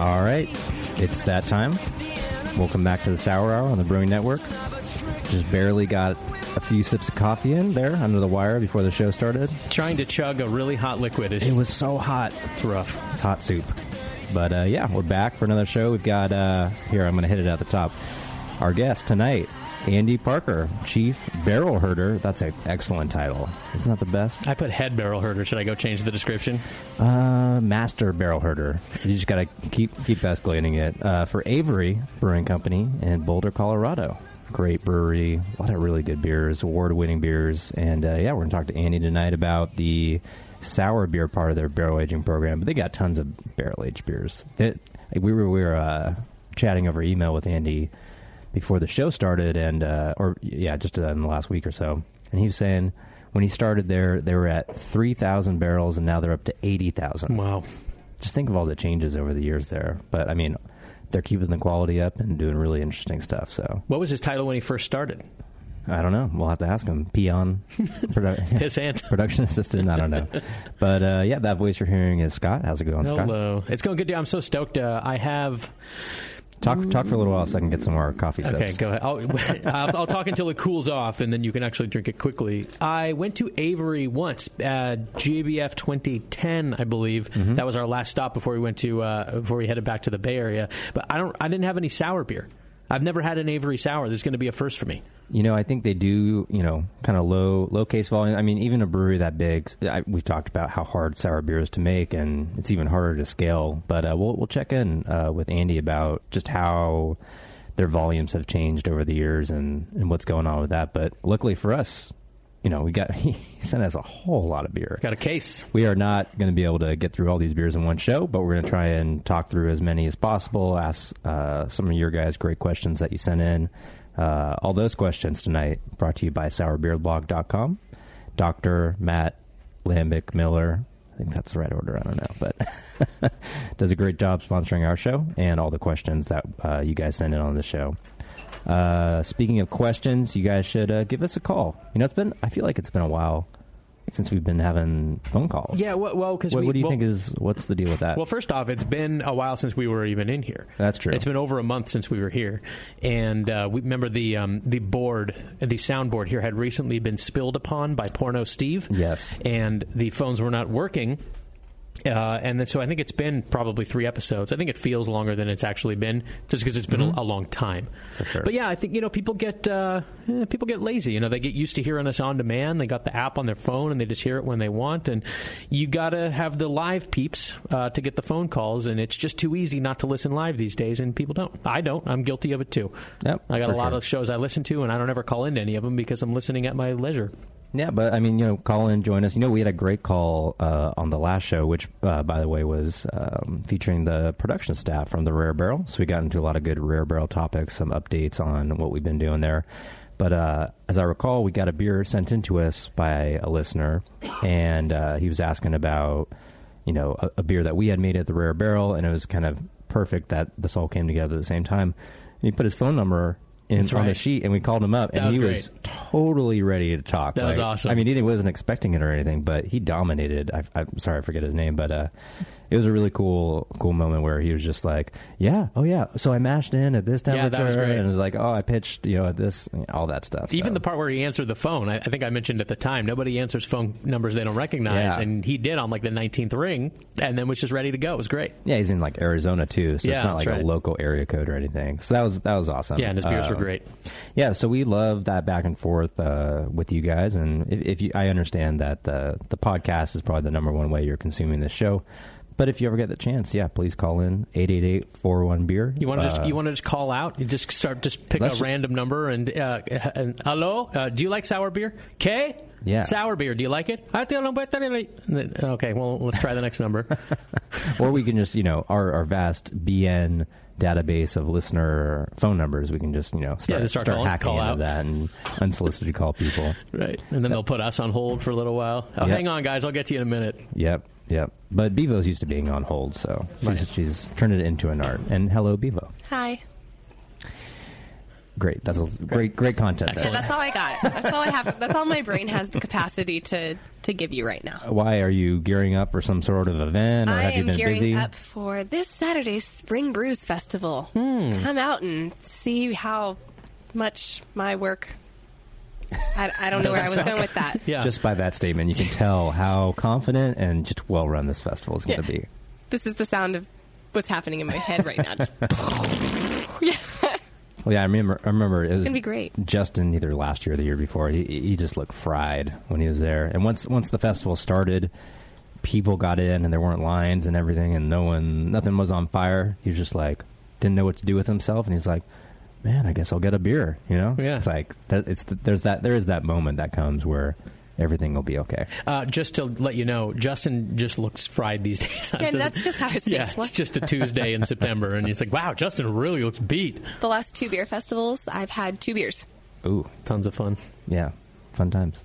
All right, it's that time. Welcome back to the Sour Hour on the Brewing Network. Just barely got a few sips of coffee in there under the wire before the show started. Trying to chug a really hot liquid is It was so hot. it's rough. It's hot soup. But uh, yeah, we're back for another show. We've got, uh, here, I'm going to hit it at the top. Our guest tonight, Andy Parker, Chief Barrel Herder. That's an excellent title. Isn't that the best? I put head barrel herder. Should I go change the description? Uh, master barrel herder. You just got to keep keep escalating it. Uh, for Avery Brewing Company in Boulder, Colorado. Great brewery, a lot of really good beers, award winning beers, and uh, yeah, we're gonna talk to Andy tonight about the sour beer part of their barrel aging program. But they got tons of barrel aged beers. That we were we were uh, chatting over email with Andy before the show started, and uh, or yeah, just uh, in the last week or so, and he was saying. When he started there, they were at 3,000 barrels, and now they're up to 80,000 Wow. just think of all the changes over the years there. But I mean, they're keeping the quality up and doing really interesting stuff. So What was his title when he first started? I don't know. We'll have to ask him. Peon, produ- His hand. production assistant. I don't know. But uh, yeah, that voice you're hearing is Scott. How's it going, Scott? Hello. It's going good. dude. I'm so stoked. Uh, I have. Talk talk for a little while so I can get some more coffee sips. Okay, go ahead. I'll, I'll, I'll talk until it cools off, and then you can actually drink it quickly. I went to Avery once, uh, GABF 2010, I believe. Mm-hmm. That was our last stop before we went to uh, before we headed back to the Bay Area. But I don't. I didn't have any sour beer. I've never had an Avery sour. This is going to be a first for me. You know, I think they do. You know, kind of low low case volume. I mean, even a brewery that big, I, we've talked about how hard sour beer is to make, and it's even harder to scale. But uh, we'll we'll check in uh, with Andy about just how their volumes have changed over the years and and what's going on with that. But luckily for us, you know, we got he sent us a whole lot of beer. Got a case. We are not going to be able to get through all these beers in one show, but we're going to try and talk through as many as possible. Ask uh, some of your guys great questions that you sent in. Uh, all those questions tonight brought to you by sourbeerblog.com. Dr. Matt Lambic Miller. I think that's the right order. I don't know, but does a great job sponsoring our show and all the questions that uh, you guys send in on the show. Uh, speaking of questions, you guys should uh, give us a call. You know, it's been, I feel like it's been a while since we've been having phone calls. Yeah, well, well because What, we, what do you well, think is what's the deal with that? Well, first off, it's been a while since we were even in here. That's true. It's been over a month since we were here, and uh, we remember the um, the board, the soundboard here had recently been spilled upon by Porno Steve. Yes. and the phones were not working. Uh, and then, so I think it's been probably three episodes. I think it feels longer than it's actually been, just because it's been a, a long time. Sure. But yeah, I think you know people get uh, eh, people get lazy. You know, they get used to hearing us on demand. They got the app on their phone, and they just hear it when they want. And you got to have the live peeps uh, to get the phone calls, and it's just too easy not to listen live these days. And people don't. I don't. I'm guilty of it too. Yep, I got a lot sure. of shows I listen to, and I don't ever call into any of them because I'm listening at my leisure. Yeah, but I mean, you know, call in, join us. You know, we had a great call uh, on the last show, which, uh, by the way, was um, featuring the production staff from the Rare Barrel. So we got into a lot of good Rare Barrel topics, some updates on what we've been doing there. But uh, as I recall, we got a beer sent in to us by a listener, and uh, he was asking about, you know, a, a beer that we had made at the Rare Barrel, and it was kind of perfect that this all came together at the same time. And he put his phone number in That's on the sheet, and we called him up, That and was he great. was totally ready to talk. That was awesome. I mean, he wasn't expecting it or anything, but he dominated. I, I'm sorry, I forget his name, but uh, it was a really cool, cool moment where he was just like, "Yeah, oh yeah." So I mashed in at this Yeah, temperature, that was great. and it was like, "Oh, I pitched, you know, at this, all that stuff." Even So- the part where he answered the phone, I, I think I mentioned at the time, nobody answers phone numbers they don't recognize, Yeah. and he did on like the 19th ring, and then was just ready to go. It was great. yeah, he's in like Arizona too, so Yeah, it's not that's like right. a local area code or anything. So that was that was awesome. Yeah, and his beers were Um, great. Yeah, so we love that back and forth uh, with you guys, and if, if you, I understand that the the podcast is probably the number one way you're consuming this show. But if you ever get the chance, yeah, please call in 888-41 beer. You want to Uh, just you want to just call out? You just start just pick a random number and, uh, and hello, uh, do you like sour beer? K. Yeah. Sour beer. Do you like it? I no better than it. Okay, well let's try the next number. or we can just you know our, our vast BN database of listener phone numbers. We can just you know start, just start calling- hacking call out. that and unsolicited call people. right, and then they'll put us on hold for a little while. Oh, Yep. hang on, guys, I'll get to you in a minute. Yep, yep. But Bevo's used to being on hold, so she's, Right. she's turned it into an art. And hello, Bevo. Hi. Great. That's a great, great content. Yeah, there. that's all I got. That's all I have. That's all my brain has the capacity to to give you right now. Why are you gearing up for some sort of event, or I have you am been gearing busy? up for this Saturday's Spring Brews Festival. Hmm. Come out and see how much my work. I, I don't know where I was going with that. Yeah, Just by that statement, you can tell how confident and just well run this festival is going to Yeah. be. This is the sound of what's happening in my head right now. Just- yeah, Well, yeah, I remember. I remember it was gonna be great. Justin, either last year or the year before, he, he just looked fried when he was there. And once once the festival started, people got in and there weren't lines and everything, and no one, nothing was on fire. He was just like didn't know what to do with himself, and he's like, "Man, I guess I'll get a beer." You know? Yeah. It's like that, it's there's that there is that moment that comes where everything will be okay. Uh, just to let you know, Justin just looks fried these days. Yeah, that's just how his yeah, looks. it's just a Tuesday in September, and he's like, "Wow, Justin really looks beat." the last two beer festivals, I've had two beers, Ooh, Tons of fun. yeah, fun times.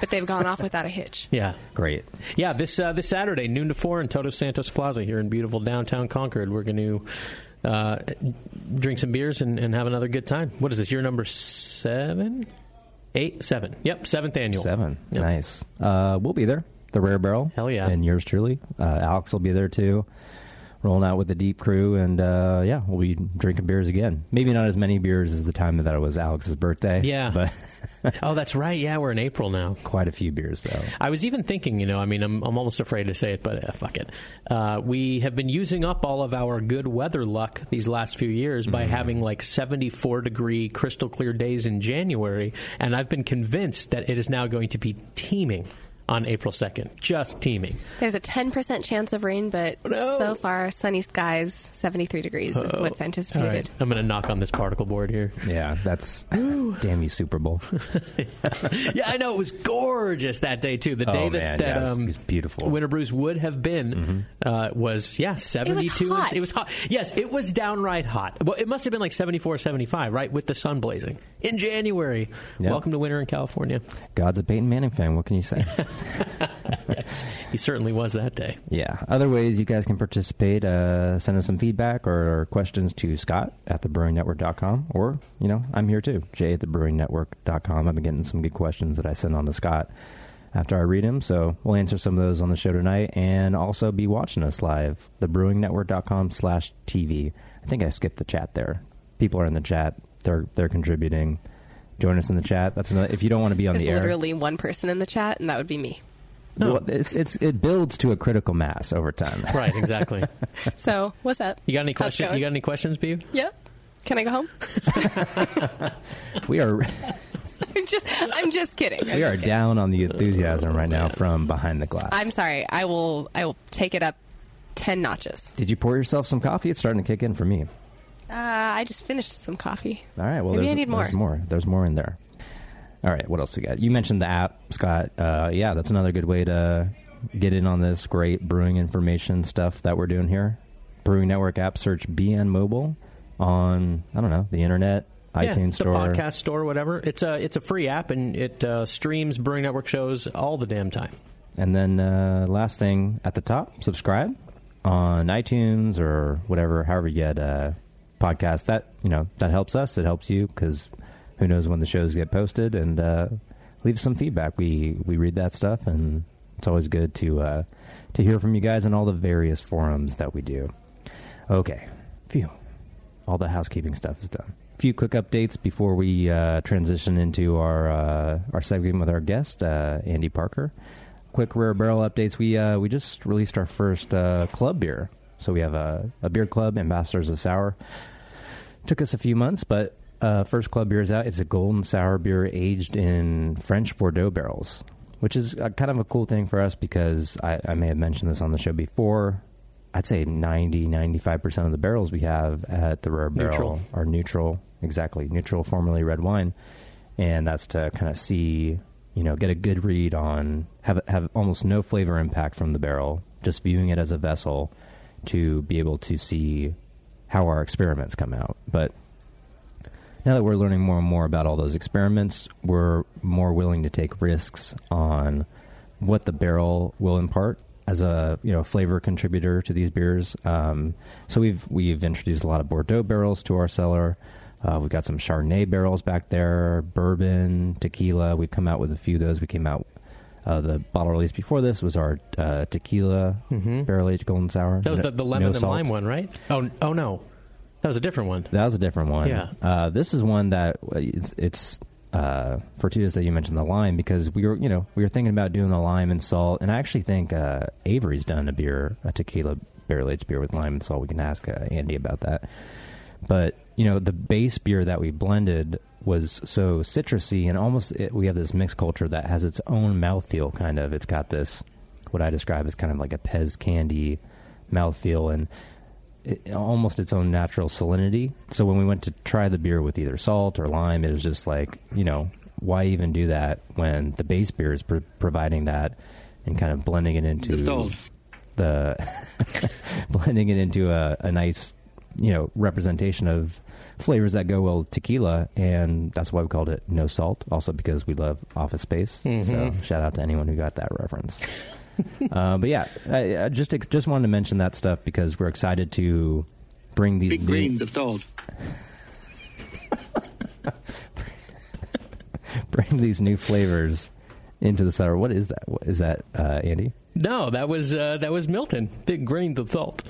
but they've gone off without a hitch. Yeah, Great. yeah. This uh, this Saturday, noon to four, in Todos Santos Plaza here in beautiful downtown Concord. We're going to uh, drink some beers and, and have another good time. What is this? Year number seven, eight, seven. Yep, seventh annual. Seven. Yep. Nice. Uh, we'll be there. The Rare Barrel. Hell yeah. And yours truly. Uh, Alex will be there too. Rolling out with the deep crew, and uh, yeah, we'll be drinking beers again. Maybe not as many beers as the time that it was Alex's birthday. Yeah. but Oh, that's right. Yeah, we're in April now. quite a few beers though. I was even thinking, you know, I mean, I'm, I'm almost afraid to say it, but uh, fuck it. Uh, we have been using up all of our good weather luck these last few years by having like 74 degree crystal clear days in January, and I've been convinced that it is now going to be teeming on April 2nd. Just teeming. There's a 10% chance of rain, but No. so far, sunny skies, 73 degrees is what's All anticipated. right, I'm going to knock on this particle board here. Yeah, that's damn you Super Bowl. yeah, I know it was gorgeous that day too. The Oh, day that, man, that yeah, um, it was beautiful. Winter Brews would have been uh, was yeah seventy two. hot. It was hot. Yes, it was downright hot. Well, it must have been like 74, 75, right, with the sun blazing in January. Yeah. Welcome to winter in California. God's a Peyton Manning fan. What can you say? He certainly was that day. Yeah. Other ways you guys can participate, uh, send us some feedback or questions to Scott at thebrewingnetwork.com. Or, you know, I'm here too, Jay at thebrewingnetwork.com. I've been getting some good questions that I send on to Scott after I read them. So we'll answer some of those on the show tonight and also be watching us live, thebrewingnetwork.com slash TV. I think I skipped the chat there. People are in the chat. They're, they're contributing. Join us in the chat. That's another, if you don't want to be on There's the air. literally one person in the chat, and that would be me. Well, it's, it's, it builds to a critical mass over time. Right, exactly. So, what's up? You got any How's questions? You got any questions, Beav? Yep. Can I go home? We are I'm just, I'm just kidding. I'm we just are kidding. down on the enthusiasm right now from behind the glass. I'm sorry. I will, I will take it up ten notches. Did you pour yourself some coffee? It's starting to kick in for me. Uh, I just finished some coffee. All right. Well, Maybe there's, I need more. there's more. more. There's more in there. All right. What else we got? You mentioned the app, Scott. Uh, yeah, that's another good way to get in on this great brewing information stuff that we're doing here. Brewing Network app. Search BN Mobile on I don't know the internet, yeah, iTunes the Store. podcast store, whatever. It's a it's a free app and it uh, streams Brewing Network shows all the damn time. And then uh, last thing at the top, subscribe on iTunes or whatever, however you get uh, podcasts. That you know that helps us. It helps you because who knows when the shows get posted, and uh, leave some feedback. We we read that stuff, and it's always good to uh, to hear from you guys on all the various forums that we do. Okay, phew, all the housekeeping stuff is done. A few quick updates before we uh, transition into our uh, our segment with our guest uh, Andy Parker. Quick rare barrel updates. We uh, we just released our first uh, club beer. So we have a, a beer club, Ambassadors of Sour. Took us a few months, but uh, first club beer is out. It's a golden sour beer aged in French Bordeaux barrels, which is a, kind of a cool thing for us because I, I may have mentioned this on the show before. I'd say 90, 95% of the barrels we have at the Rare Barrel Neutral. are neutral. Exactly. Neutral, formerly red wine. And that's to kind of see, you know, get a good read on, have, have almost no flavor impact from the barrel, just viewing it as a vessel to be able to see how our experiments come out. But now that we're learning more and more about all those experiments, we're more willing to take risks on what the barrel will impart as a you know flavor contributor to these beers. Um, so we've we've introduced a lot of Bordeaux barrels to our cellar. Uh, we've got some Chardonnay barrels back there, bourbon, tequila. We've come out with a few of those. We came out. Uh, the bottle release before this was our uh, tequila barrel aged golden sour. That was No- the, the no lemon and salt. lime one, right? Oh, oh no, that was a different one. That was a different one. Yeah. Uh, this is one that uh, it's, it's uh, fortuitous that you mentioned the lime because we were, you know, we were thinking about doing the lime and salt, and I actually think uh, Avery's done a beer, a tequila barrel aged beer with lime and salt. We can ask uh, Andy about that. But you know, the base beer that we blended was so citrusy, and almost it, we have this mixed culture that has its own mouthfeel. Kind of, it's got this what I describe as kind of like a Pez candy mouthfeel, and it, almost its own natural salinity. So when we went to try the beer with either salt or lime, it was just like, you know, why even do that when the base beer is pro- providing that and kind of blending it into the blending it into a, a nice, you know, representation of flavors that go well with tequila, and that's why we called it no salt. Also because we love Office Space. So shout out to anyone who got that reference. uh, but yeah, I, I just just wanted to mention that stuff because we're excited to bring these Big new, grains of salt. bring these new flavors into the cellar. What is that? What is that, uh, Andy? No, that was uh, that was Milton. Big grains of salt.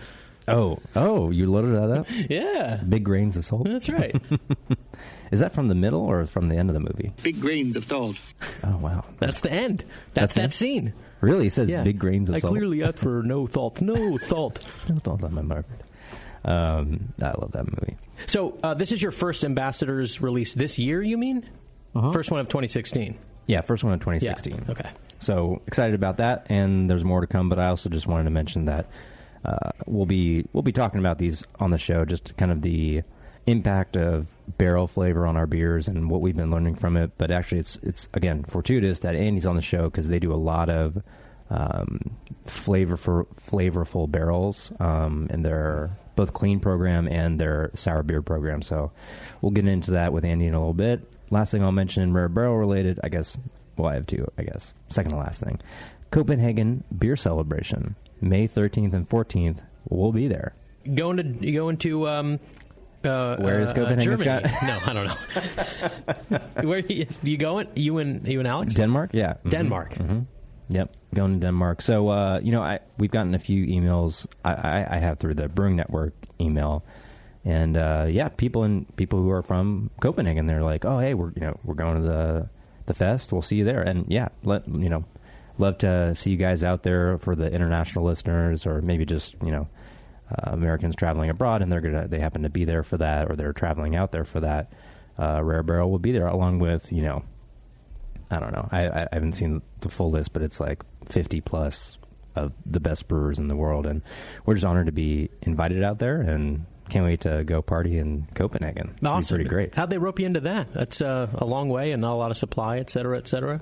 Oh, oh, you loaded that up. Yeah, Big grains of salt. that's right. Is that from the middle or from the end of the movie? Big grains of salt. Oh wow, That's the end. That's That's, that it? scene. really? It says Yeah. big grains of I salt. clearly asked for no salt. No salt. No salt on my market. Um, I love that movie. So uh, this is your first ambassadors release this year. You mean? First one of 2016. Yeah, first one in Yeah. 2016. Okay. So excited about that, and there's more to come. But I also just wanted to mention that uh, we'll be we'll be talking about these on the show, just kind of the impact of barrel flavor on our beers and what we've been learning from it. But actually, it's it's again fortuitous that Andy's on the show because they do a lot of um, flavor for flavorful barrels um, in their both clean program and their sour beer program. So we'll get into that with Andy in a little bit. Last thing I'll mention in rare barrel related, I guess. Well, I have two. I guess second to last thing, Copenhagen Beer Celebration, May 13th and 14th. We'll be there. Going to going to um, uh, Where is uh, Copenhagen, Germany. Scott? no, I don't know. Where you, you going? You and you and Alex? Denmark, yeah, Mhm. Denmark. Mhm. Yep, going to Denmark. So uh, you know, I we've gotten a few emails. I, I, I have through the Brewing Network email, and uh, yeah, people and people who are from Copenhagen, they're like, oh hey, we're you know we're going to the the fest. We'll see you there. And yeah, let you know, love to see you guys out there for the international listeners, or maybe just you know. Uh, Americans traveling abroad, and they're gonna they happen to be there for that, or they're traveling out there for that. Uh, Rare Barrel will be there along with you know I don't know. I, I haven't seen the full list, but it's like 50 plus of the best brewers in the world, and we're just honored to be invited out there, and can't wait to go party in Copenhagen. Awesome. pretty great. How'd they rope you into that? That's uh, a long way and not a lot of supply, et cetera, et cetera.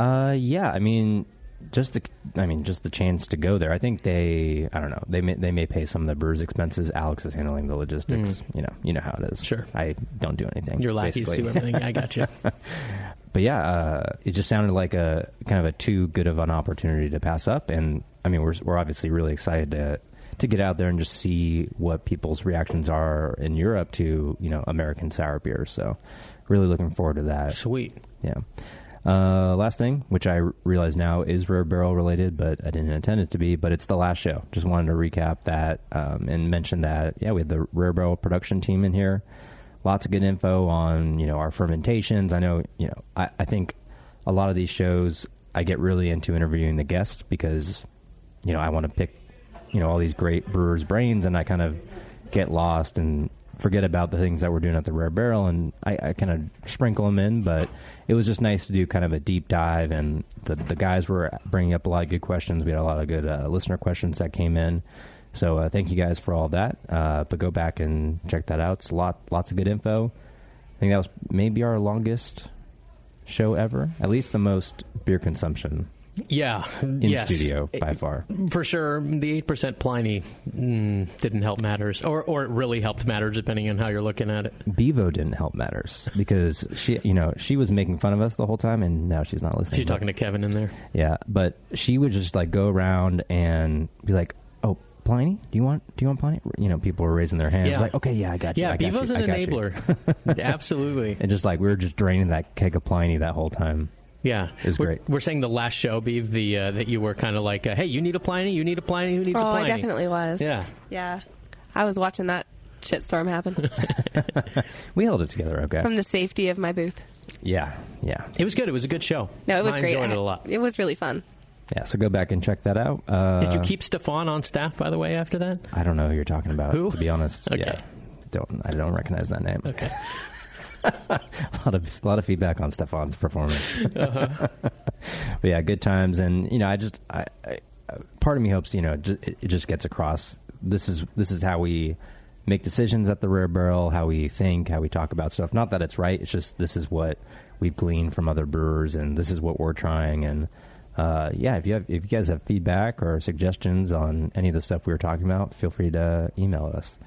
Uh, yeah. I mean, just the, I mean, just the chance to go there. I think they, I don't know, they may they may pay some of the brewers' expenses. Alex is handling the logistics. You know, you know how it is. Mm. Sure. I don't do anything. Your lackeys basically. do everything. I got you. but yeah, uh, it just sounded like a kind of a too good of an opportunity to pass up. And I mean, we're we're obviously really excited to to get out there and just see what people's reactions are in Europe to you know American sour beer. So really looking forward to that. Sweet. Yeah. Uh, last thing, which I r- realize now is Rare Barrel related, but I didn't intend it to be. But it's the last show. Just wanted to recap that um, and mention that. Yeah, we had the Rare Barrel production team in here. Lots of good info on you know our fermentations. I know you know I, I think a lot of these shows I get really into interviewing the guests because you know I want to pick you know all these great brewers' brains, and I kind of get lost and forget about the things that we're doing at the Rare Barrel, and I, I kind of sprinkle them in. But it was just nice to do kind of a deep dive, and the the guys were bringing up a lot of good questions. We had a lot of good uh, listener questions that came in. So uh, thank you guys for all that. Uh, but go back and check that out. It's a lot, lots of good info. I think that was maybe our longest show ever. At least the most beer consumption Yeah. in yes. studio by far. For sure, the eight percent Pliny mm, didn't help matters, or or it really helped matters, depending on how you're looking at it. Bevo didn't help matters because she, you know, she was making fun of us the whole time, and now she's not listening. She's But- talking to Kevin in there. Yeah, but she would just like go around and be like, "Oh, Pliny, do you want do you want Pliny?" You know, people were raising their hands, Yeah. like, "Okay, yeah, I got you." Yeah, I Bevo's you, an enabler. Absolutely. And just like we were just draining that keg of Pliny that whole time. Yeah, It was we're, great. We're saying the last show, Beav, the uh, that you were kind of like, uh, "Hey, you need a Pliny, you need a Pliny, who needs a pliny. Oh, I definitely was. Yeah, Yeah. I was watching that shitstorm happen We held it together, okay? from the safety of my booth. yeah, yeah, it was good. It was a good show. No, it was I great. enjoyed I- it a lot. It was really fun. yeah. So go back and check that out. Uh, Did you keep Stefan on staff, by the way, after that? I don't know who you're talking about. Who? To be honest, Okay. yeah, don't I don't recognize that name. Okay. A lot of a lot of feedback on Stefan's performance. Uh-huh. but yeah, good times, and you know, I just, I, I part of me hopes you know it, it just gets across. This is this is how we make decisions at the Rare Barrel, how we think, how we talk about stuff. Not that it's right; it's just this is what we've gleaned from other brewers, and this is what we're trying. And uh, yeah, if you have if you guys have feedback or suggestions on any of the stuff we were talking about, feel free to email us.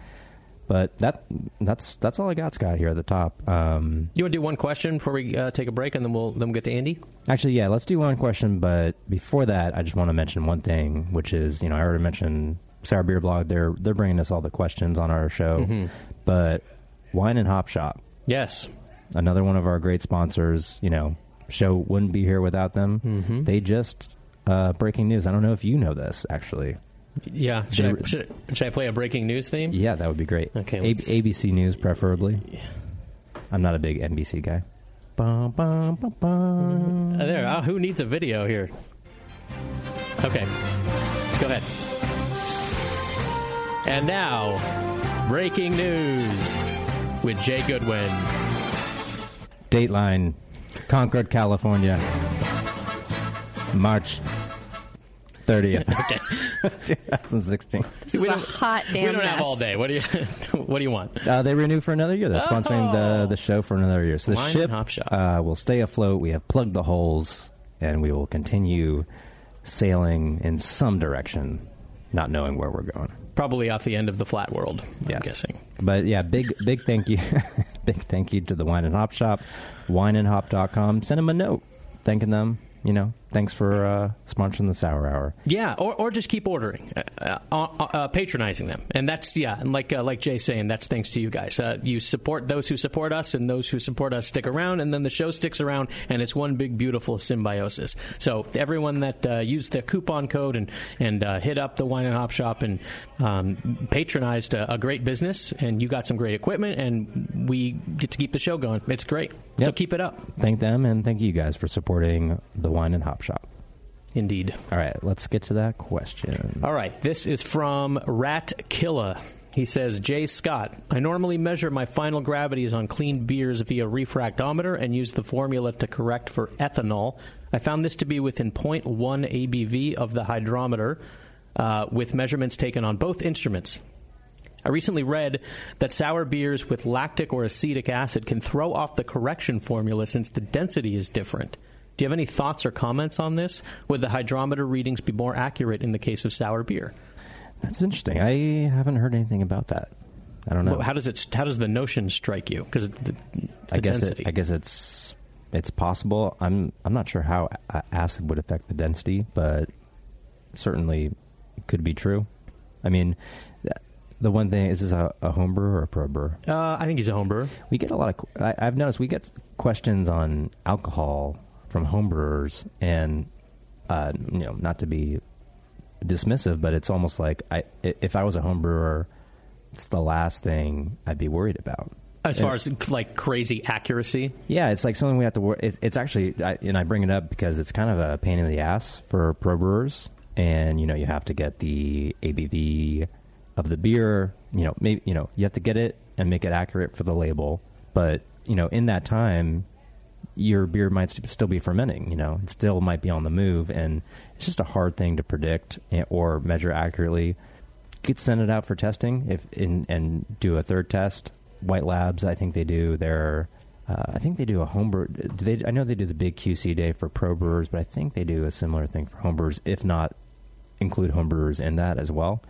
But that that's that's all I got, Scott, here at the top. Um, You want to do one question before we uh, take a break, and then we'll then we'll get to Andy. Actually, yeah, let's do one question. But before that, I just want to mention one thing, which is, you know, I already mentioned Sour Beer Blog. They're they're bringing us all the questions on our show. But Wine and Hop Shop, Yes. another one of our great sponsors. You know, show wouldn't be here without them. They just uh, breaking news. I don't know if you know this actually. Yeah. Should, I, should, should I play a breaking news theme? Yeah, that would be great. Okay, A- ABC News, preferably. I'm not a big NBC guy. Bum, bum, bum, bum. Uh, there. Uh, who needs a video here? Okay. Go ahead. And now, breaking news with Jay Goodwin. Dateline, Concord, California, March 30th, 2016. This is We a hot damn we don't mess. have all day. What do you What do you want? Uh, they renew for another year. They're sponsoring the, the show for another year. So the Wine and ship Hop Shop. uh, will stay afloat. We have plugged the holes, and we will continue sailing in some direction, not knowing where we're going. Probably off the end of the flat world. I'm guessing. But yeah, big big thank you, big thank you to the Wine and Hop Shop, wineandhop.com. Send them a note, thanking them. You know, thanks for uh, sponsoring the Sour Hour. Yeah, or, or just keep ordering, uh, uh, uh, patronizing them, and that's yeah, and like uh, like Jay's saying, that's thanks to you guys. Uh, you support those who support us, and those who support us stick around, and then the show sticks around, and it's one big beautiful symbiosis. So everyone that uh, used the coupon code and and uh, hit up the wine and hop shop and um, patronized a, a great business, and you got some great equipment, and we get to keep the show going. It's great. So keep it up. Thank them and thank you guys for supporting the Wine and Hop Shop. Indeed. All right, let's get to that question. All right, this is from Rat Killa. He says, Jay Scott, I normally measure my final gravities on clean beers via refractometer and use the formula to correct for ethanol. I found this to be within 0.1 ABV of the hydrometer, uh, with measurements taken on both instruments. I recently read that sour beers with lactic or acetic acid can throw off the correction formula since the density is different. Do you have any thoughts or comments on this? Would the hydrometer readings be more accurate in the case of sour beer? That's interesting. I haven't heard anything about that. I don't know. Well, How does it? How does the notion strike you? Because the, I guess density. it, I guess it's it's possible. I'm I'm not sure how acid would affect the density, but certainly could be true. I mean, the one thing is this a, a home brewer or a pro brewer? Uh, I think he's a home brewer. We get a lot of. I, I've noticed we get questions on alcohol from homebrewers, and uh, you know, not to be dismissive, but it's almost like I, if I was a homebrewer, it's the last thing I'd be worried about. As far as like crazy accuracy, Yeah, it's like something we have to. wor- It's, it's actually, I, and I bring it up because it's kind of a pain in the ass for pro brewers, and you know you have to get the ABV of the beer. You know, maybe you know you have to get it and make it accurate for the label, but you know in that time, your beer might st- still be fermenting. You know, it still might be on the move, and it's just a hard thing to predict or measure accurately. Could send it out for testing if in, and do a third test. White Labs, I think they do their. Uh, I think they do a homebrew. Do they? I know they do the big QC day for pro brewers, but I think they do a similar thing for homebrewers. If not, include homebrewers in that as well.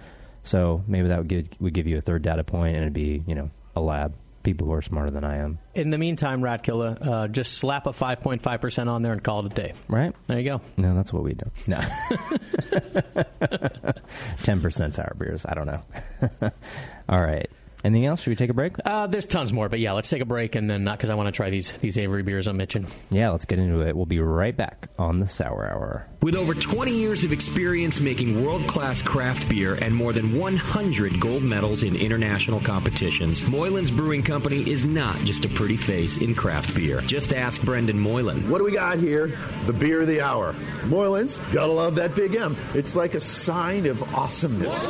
So maybe that would give, would give you a third data point, and it'd be you know a lab. People who are smarter than I am, in the meantime, Ratkilla, uh, just slap a 5.5 percent on there and call it a day. right? There you go. No, that's what we do. No, ten percent sour beers. I don't know. All right. Anything else? Should we take a break? Uh, there's tons more, but yeah, let's take a break and then not because I want to try these these Avery beers I'm itching. Yeah, let's get into it. We'll be right back on the Sour Hour. With over 20 years of experience making world class craft beer and more than 100 gold medals in international competitions, Moylan's Brewing Company is not just a pretty face in craft beer. Just ask Brendan Moylan. What do we got here? The beer of the hour. Moylan's, gotta love that big M. It's like a sign of awesomeness.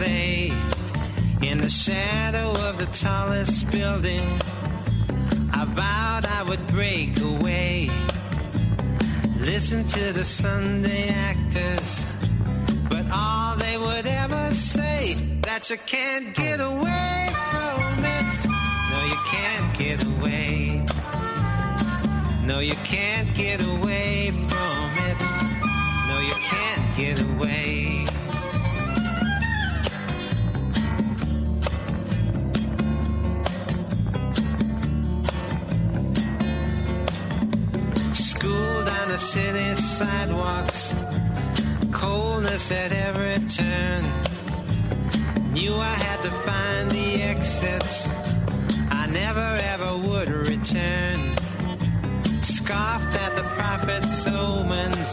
USA, in the shadow of the tallest building, I vowed I would break away. Listen to the Sunday actors, but all they would ever say that you can't get away from it. No, you can't get away. No, you can't get away from it. No, you can't get away. City sidewalks, coldness at every turn. Knew I had to find the exits. I never ever would return scoffed at the prophet's omens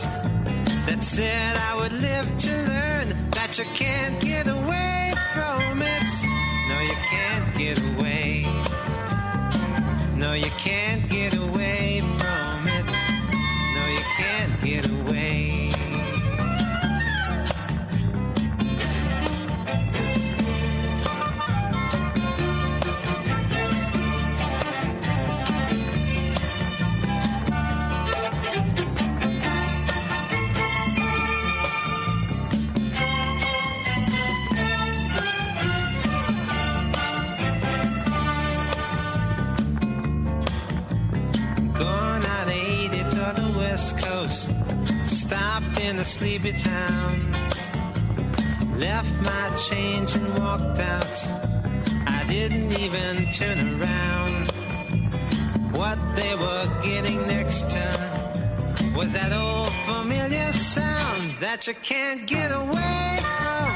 that said I would live to learn that you can't get away from it. No, you can't get away. No, you can't get away from Stopped in a sleepy town. Left my change and walked out. I didn't even turn around. What they were getting next to was that old familiar sound that you can't get away from.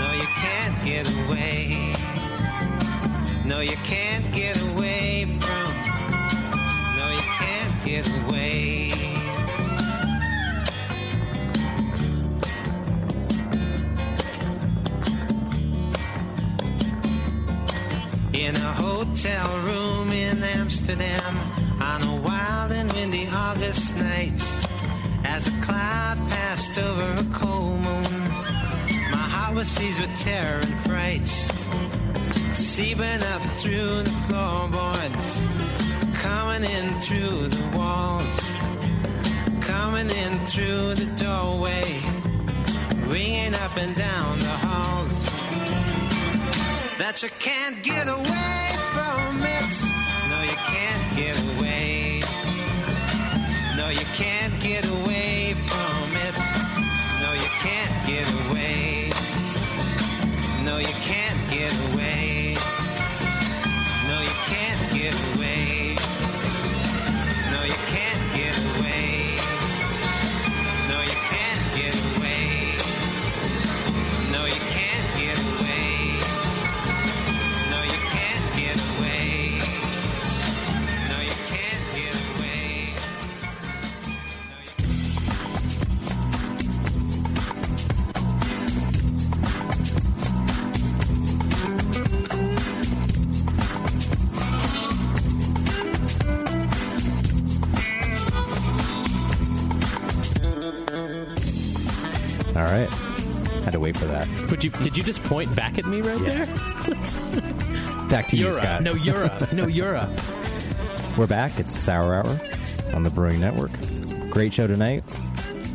No, you can't get away. No, you can't get away from. No, you can't get away. Hotel room in Amsterdam on a wild and windy August night, as a cloud passed over a cold moon, my heart was seized with terror and fright. Seeping up through the floorboards, coming in through the walls, coming in through the doorway, ringing up and down the halls that you can't get away from it. No, you can't get away. No, you can't get away right. Had to wait for that. But you, did you just point back at me right there? Back to you, You're Scott. no, you're no, you're. We're back. It's Sour Hour on the Brewing Network. Great show tonight.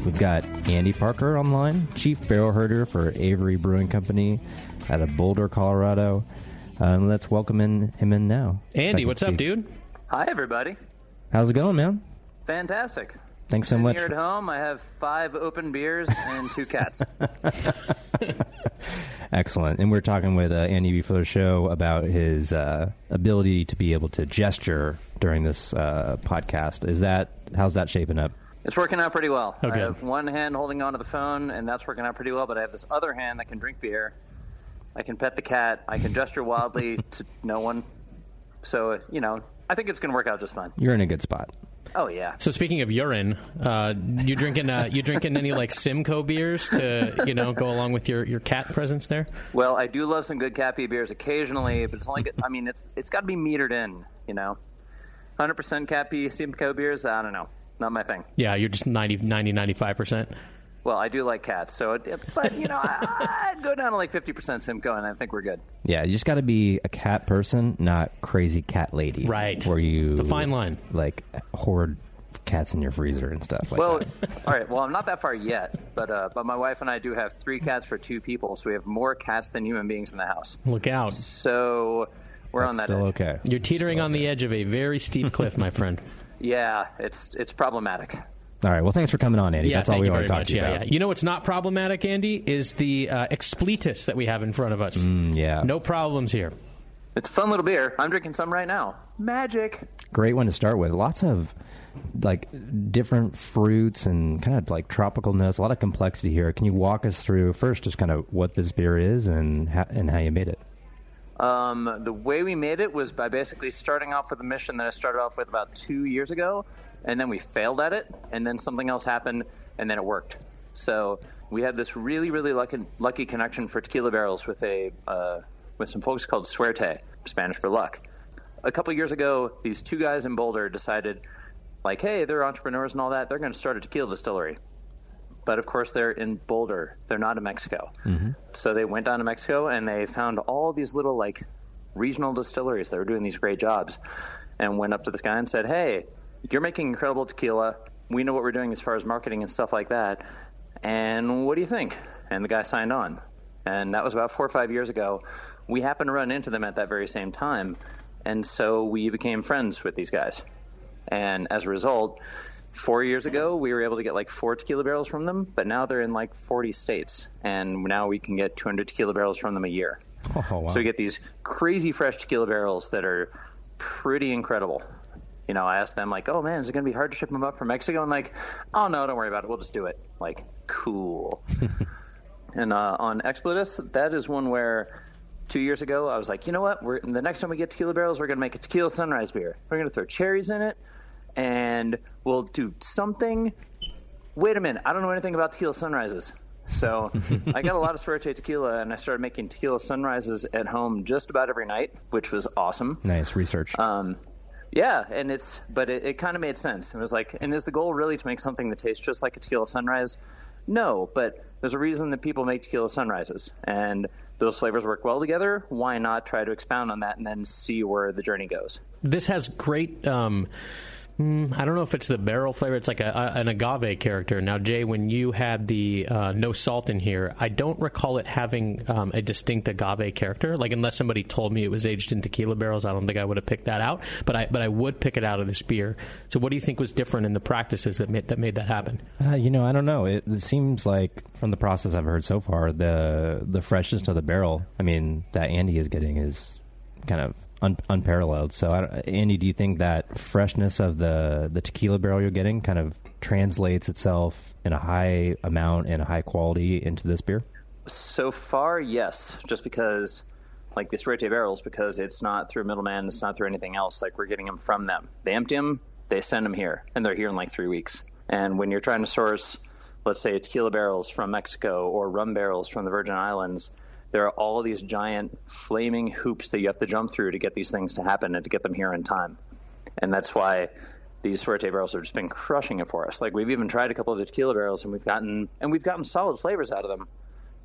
We've got Andy Parker online, Chief Barrel Herder for Avery Brewing Company out of Boulder, Colorado. Uh, let's welcome in, him in now. Andy, what's to up, you. dude? Hi, everybody. How's it going, man? Fantastic. Thanks so Sitting much. Here at home, I have five open beers and two cats. Excellent. And we're talking with uh, Andy before the show about his uh, ability to be able to gesture during this uh, podcast. Is that how's that shaping up? it's working out pretty well. Oh, I have one hand holding onto the phone, and that's working out pretty well. But I have this other hand that can drink beer. I can pet the cat. I can gesture wildly to no one. So you know, I think it's going to work out just fine. You're in a good spot. Oh yeah. So speaking of urine, uh, you drinking uh, you drinking any like Simcoe beers to you know go along with your, your cat presence there? Well, I do love some good cat pee beers occasionally, but it's only. I mean, it's it's got to be metered in. You know, hundred percent cat pee Simcoe beers. I don't know, not my thing. Yeah, you're just 90, 90 95 percent. Well, I do like cats, so it, but you know, I, I'd go down to like fifty percent Simcoe, and I think we're good. Yeah, you just got to be a cat person, not crazy cat lady. Right. Where you It's a fine line. Like hoard cats in your freezer and stuff like well, that. all right. Well, I'm not that far yet, but uh, but my wife and I do have three cats for two people, so we have more cats than human beings in the house. Look out! So we're on that. Still edge. okay. You're teetering on the edge of a very steep cliff, my friend. Yeah, it's it's problematic. All right. Well, thanks for coming on, Andy. yeah, That's all we you want very to talk much. to you yeah, about. yeah. You know what's not problematic, Andy, is the uh, expletus that we have in front of us. Mm, yeah. No problems here. It's a fun little beer. I'm drinking some right now. Magic. Great one to start with. Lots of like different fruits and kind of like tropical notes. A lot of complexity here. Can you walk us through first, just kind of what this beer is and how, and how you made it? Um, the way we made it was by basically starting off with a mission that I started off with about two years ago, and then we failed at it, and then something else happened, and then it worked. So we had this really, really lucky, lucky connection for tequila barrels with a uh, with some folks called Suerte, Spanish for luck. A couple years ago, these two guys in Boulder decided, like, hey, they're entrepreneurs and all that. They're going to start a tequila distillery. But of course, they're in Boulder. They're not in Mexico. So they went down to Mexico and they found all these little like regional distilleries that were doing these great jobs, and went up to this guy and said, "Hey, you're making incredible tequila. We know what we're doing as far as marketing and stuff like that. And what do you think?" And the guy signed on, and that was about four or five years ago. We happened to run into them at that very same time, and so we became friends with these guys. And as a result, four years ago, we were able to get like four tequila barrels from them, but now they're in like 40 states. And now we can get 200 tequila barrels from them a year. Oh, wow. So we get these crazy fresh tequila barrels that are pretty incredible. You know, I asked them like, "Oh man, is it going to be hard to ship them up from Mexico?" And like, "Oh no, don't worry about it. We'll just do it." Like, cool. and uh, on Expletus, that is one where two years ago I was like, you know what? We're the next time we get tequila barrels, we're going to make a tequila sunrise beer. We're going to throw cherries in it, and we'll do something. Wait a minute, I don't know anything about tequila sunrises. So I got a lot of Suerte tequila, and I started making tequila sunrises at home just about every night, which was awesome. Nice research. Um, yeah, and it's but it, it kind of made sense. It was like, and is the goal really to make something that tastes just like a tequila sunrise? No, but there's a reason that people make tequila sunrises, and those flavors work well together. Why not try to expound on that and then see where the journey goes? This has great. Um, mm, I don't know if it's the barrel flavor. It's like a, a, an agave character. Now, Jay, when you had the uh, no salt in here, I don't recall it having um, a distinct agave character. Like unless somebody told me it was aged in tequila barrels, I don't think I would have picked that out. But I but I would pick it out of this beer. So, what do you think was different in the practices that made that made that happen? Uh, you know, I don't know. It, it seems like from the process I've heard so far, the the freshness of the barrel. I mean, that Andy is getting is kind of un, unparalleled. So, Andy, do you think that freshness of the the tequila barrel you're getting kind of translates itself in a high amount and a high quality into this beer? So far, yes. Just because, like the Suerte barrels, because it's not through middleman, it's not through anything else. Like we're getting them from them. They empty them, they send them here, and they're here in like three weeks. And when you're trying to source, let's say, tequila barrels from Mexico or rum barrels from the Virgin Islands, there are all these giant flaming hoops that you have to jump through to get these things to happen and to get them here in time. And that's why these Suerte barrels have just been crushing it for us. Like we've even tried a couple of the tequila barrels and we've gotten and we've gotten solid flavors out of them,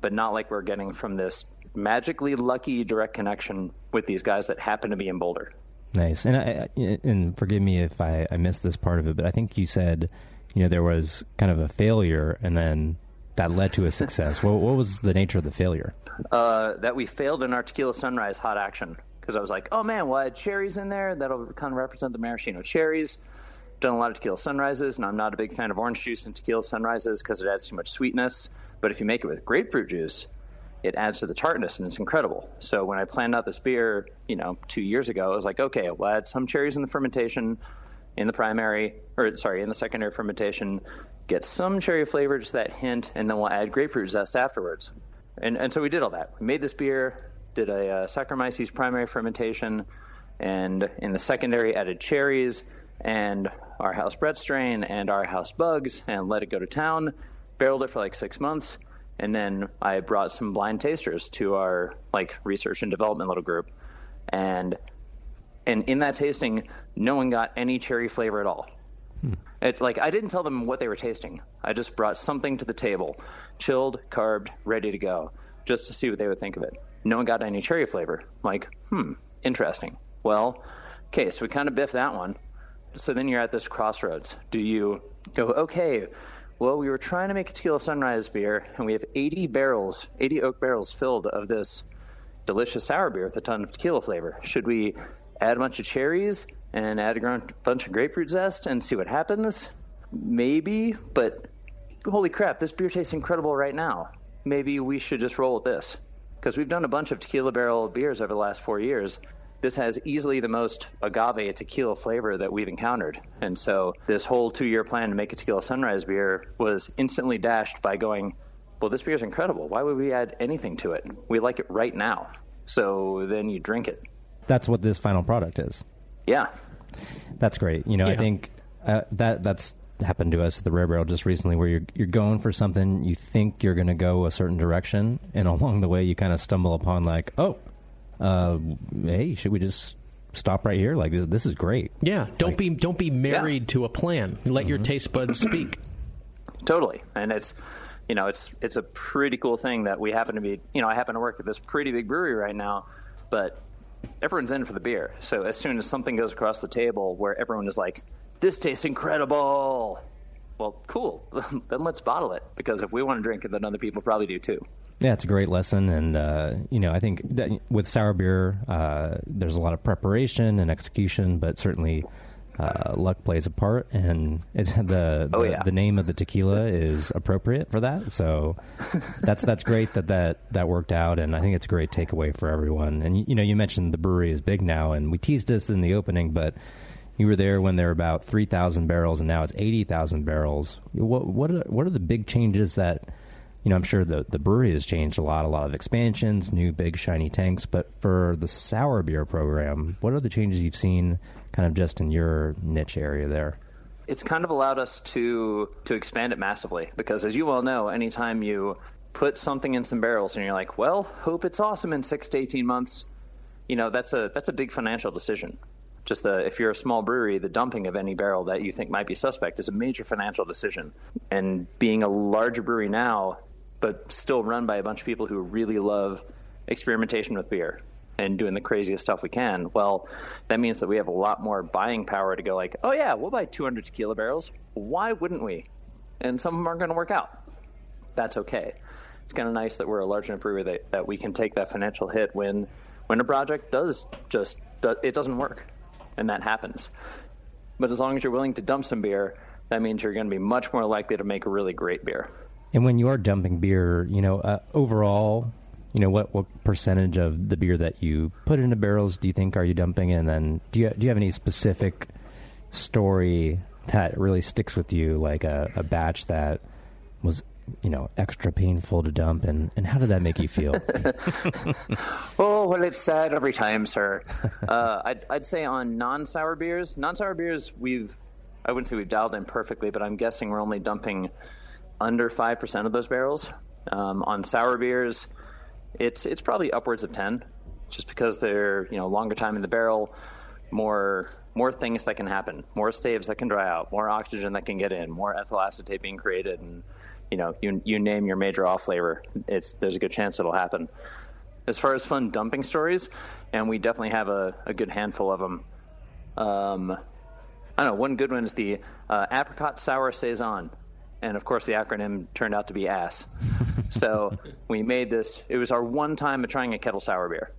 but not like we're getting from this magically lucky direct connection with these guys that happen to be in Boulder. Nice. And I- and forgive me if I, I missed this part of it, but I think you said, you know, there was kind of a failure and then that led to a success. what, what was the nature of the failure? Uh, that we failed in our tequila sunrise hot action because I was like, oh man, well I had cherries in there that'll kind of represent the maraschino cherries. Done a lot of tequila sunrises, and I'm not a big fan of orange juice in tequila sunrises because it adds too much sweetness. But if you make it with grapefruit juice, it adds to the tartness, and it's incredible. So when I planned out this beer, you know, two years ago, I was like, okay, we'll add some cherries in the fermentation, in the primary, or sorry, in the secondary fermentation, get some cherry flavor, just that hint, and then we'll add grapefruit zest afterwards. And and so we did all that. We made this beer, did a uh, Saccharomyces primary fermentation, and in the secondary added cherries and our house Brett strain and our house bugs, and let it go to town. Barreled it for like six months, and then I brought some blind tasters to our like research and development little group, and and in that tasting, no one got any cherry flavor at all. It's like I didn't tell them what they were tasting. I just brought something to the table, chilled, carved, ready to go, just to see what they would think of it. No one got any cherry flavor. Like, hmm, interesting. Well, okay, so we kind of biff that one. So then you're at this crossroads. Do you go, okay, well, we were trying to make a tequila sunrise beer, and we have 80 barrels, 80 oak barrels filled of this delicious sour beer with a ton of tequila flavor. Should we add a bunch of cherries and add a bunch of grapefruit zest and see what happens? Maybe, but holy crap, this beer tastes incredible right now. Maybe we should just roll with this. Because we've done a bunch of tequila barrel beers over the last four years. This has easily the most agave tequila flavor that we've encountered. And so this whole two year plan to make a tequila sunrise beer was instantly dashed by going, well, this beer is incredible. Why would we add anything to it? We like it right now. So then you drink it. That's what this final product is. Yeah. That's great. You know, I think uh, that that's happened to us at the Rare Barrel just recently, where you're you're going for something, you think you're going to go a certain direction, and along the way you kind of stumble upon like, oh, uh, hey, should we just stop right here? Like this, this is great. Yeah, don't be don't be married to a plan. Let Mm-hmm. your taste buds speak. Totally. And it's you know, it's it's a pretty cool thing that we happen to be you know, I happen to work at this pretty big brewery right now, but everyone's in for the beer. So as soon as something goes across the table where everyone is like, This tastes incredible well, cool. then let's bottle it because if we want to drink it, then other people probably do too. Yeah, it's a great lesson, and uh, you know, I think with sour beer, uh, there's a lot of preparation and execution, but certainly uh, luck plays a part, and it's the Oh, the, yeah. the name of the tequila is appropriate for that. So that's that's great that, that that worked out, and I think it's a great takeaway for everyone. And you, you know, you mentioned the brewery is big now, and we teased this in the opening, but You were there when there were about three thousand barrels, and now it's eighty thousand barrels. What what are, what are the big changes that you know? I'm sure the the brewery has changed a lot, a lot of expansions, new big shiny tanks. But for the sour beer program, what are the changes you've seen, kind of just in your niche area there? It's kind of allowed us to to expand it massively because, as you well know, anytime you put something in some barrels and you're like, well, hope it's awesome in six to eighteen months, you know that's a that's a big financial decision. Just the, if you're a small brewery, the dumping of any barrel that you think might be suspect is a major financial decision. And being a larger brewery now, but still run by a bunch of people who really love experimentation with beer and doing the craziest stuff we can, well, that means that we have a lot more buying power to go like, oh yeah, we'll buy 200 tequila barrels. Why wouldn't we? And some of them aren't going to work out. That's okay. It's kind of nice that we're a large enough brewery that, that we can take that financial hit when when a project does just it doesn't work, and that happens. But as long as you're willing to dump some beer, that means you're going to be much more likely to make a really great beer. And when you are dumping beer, you know, uh, overall, you know, what what percentage of the beer that you put into barrels do you think are you dumping? And then do you do you have any specific story that really sticks with you, like a, a batch that was you know extra painful to dump? And, and how did that make you feel? Oh well it's sad every time sir. Uh, I'd, I'd say on non-sour beers non-sour beers we've i wouldn't say we've dialed in perfectly but i'm guessing we're only dumping under 5% of those barrels. Um, on sour beers it's it's probably upwards of 10 just because they're you know longer time in the barrel more more things that can happen more staves that can dry out more oxygen that can get in more ethyl acetate being created and you know, you you name your major off flavor, it's there's a good chance it'll happen. As far as fun dumping stories, and we definitely have a, a good handful of them. Um, I don't know. One good one is the uh, apricot sour saison, and of course the acronym turned out to be ass. so we made this. It was our one time of trying a kettle sour beer,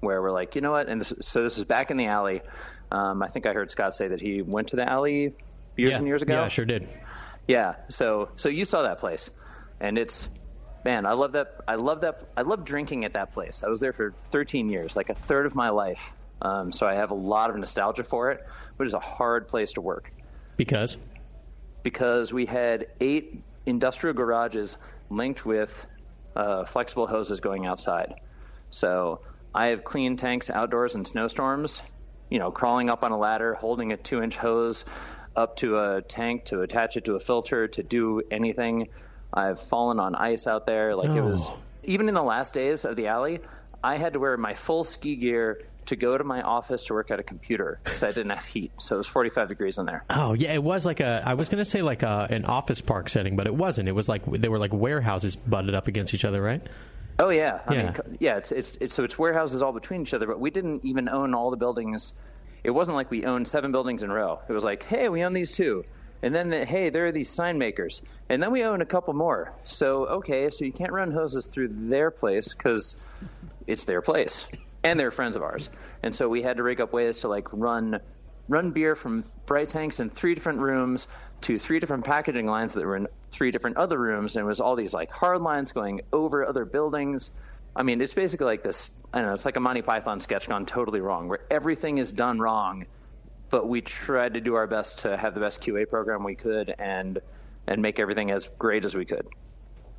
where we're like, you know what? And this, so this is back in the alley. Um, I think I heard Scott say that he went to the alley years yeah, and years ago. Yeah, I sure did. Yeah. So so you saw that place, and it's man, I love that. I love that. I love drinking at that place. I was there for 13 years, like a third of my life. Um, so I have a lot of nostalgia for it, but it's a hard place to work. Because? Because we had eight industrial garages linked with uh, flexible hoses going outside. So I have clean tanks outdoors in snowstorms, you know, crawling up on a ladder, holding a two inch hose up to a tank to attach it to a filter to do anything. I've fallen on ice out there. Like oh. it was even in the last days of the alley, I had to wear my full ski gear to go to my office to work at a computer because I didn't have heat. So it was 45 degrees in there. Oh yeah, it was like a. I was going to say like a, an office park setting, but it wasn't. It was like they were like warehouses butted up against each other, right? Oh yeah, I yeah. mean, yeah. It's, it's it's so it's warehouses all between each other, but we didn't even own all the buildings it wasn't like we owned seven buildings in a row. It was like, hey, we own these two. And then, the, hey, there are these sign makers. And then we own a couple more. So, okay, so you can't run hoses through their place because it's their place. And they're friends of ours. And so we had to rig up ways to like run run beer from bright tanks in three different rooms to three different packaging lines that were in three different other rooms and it was all these like hard lines going over other buildings I mean, it's basically like this. I don't know. It's like a Monty Python sketch gone totally wrong, where everything is done wrong, but we tried to do our best to have the best QA program we could and and make everything as great as we could.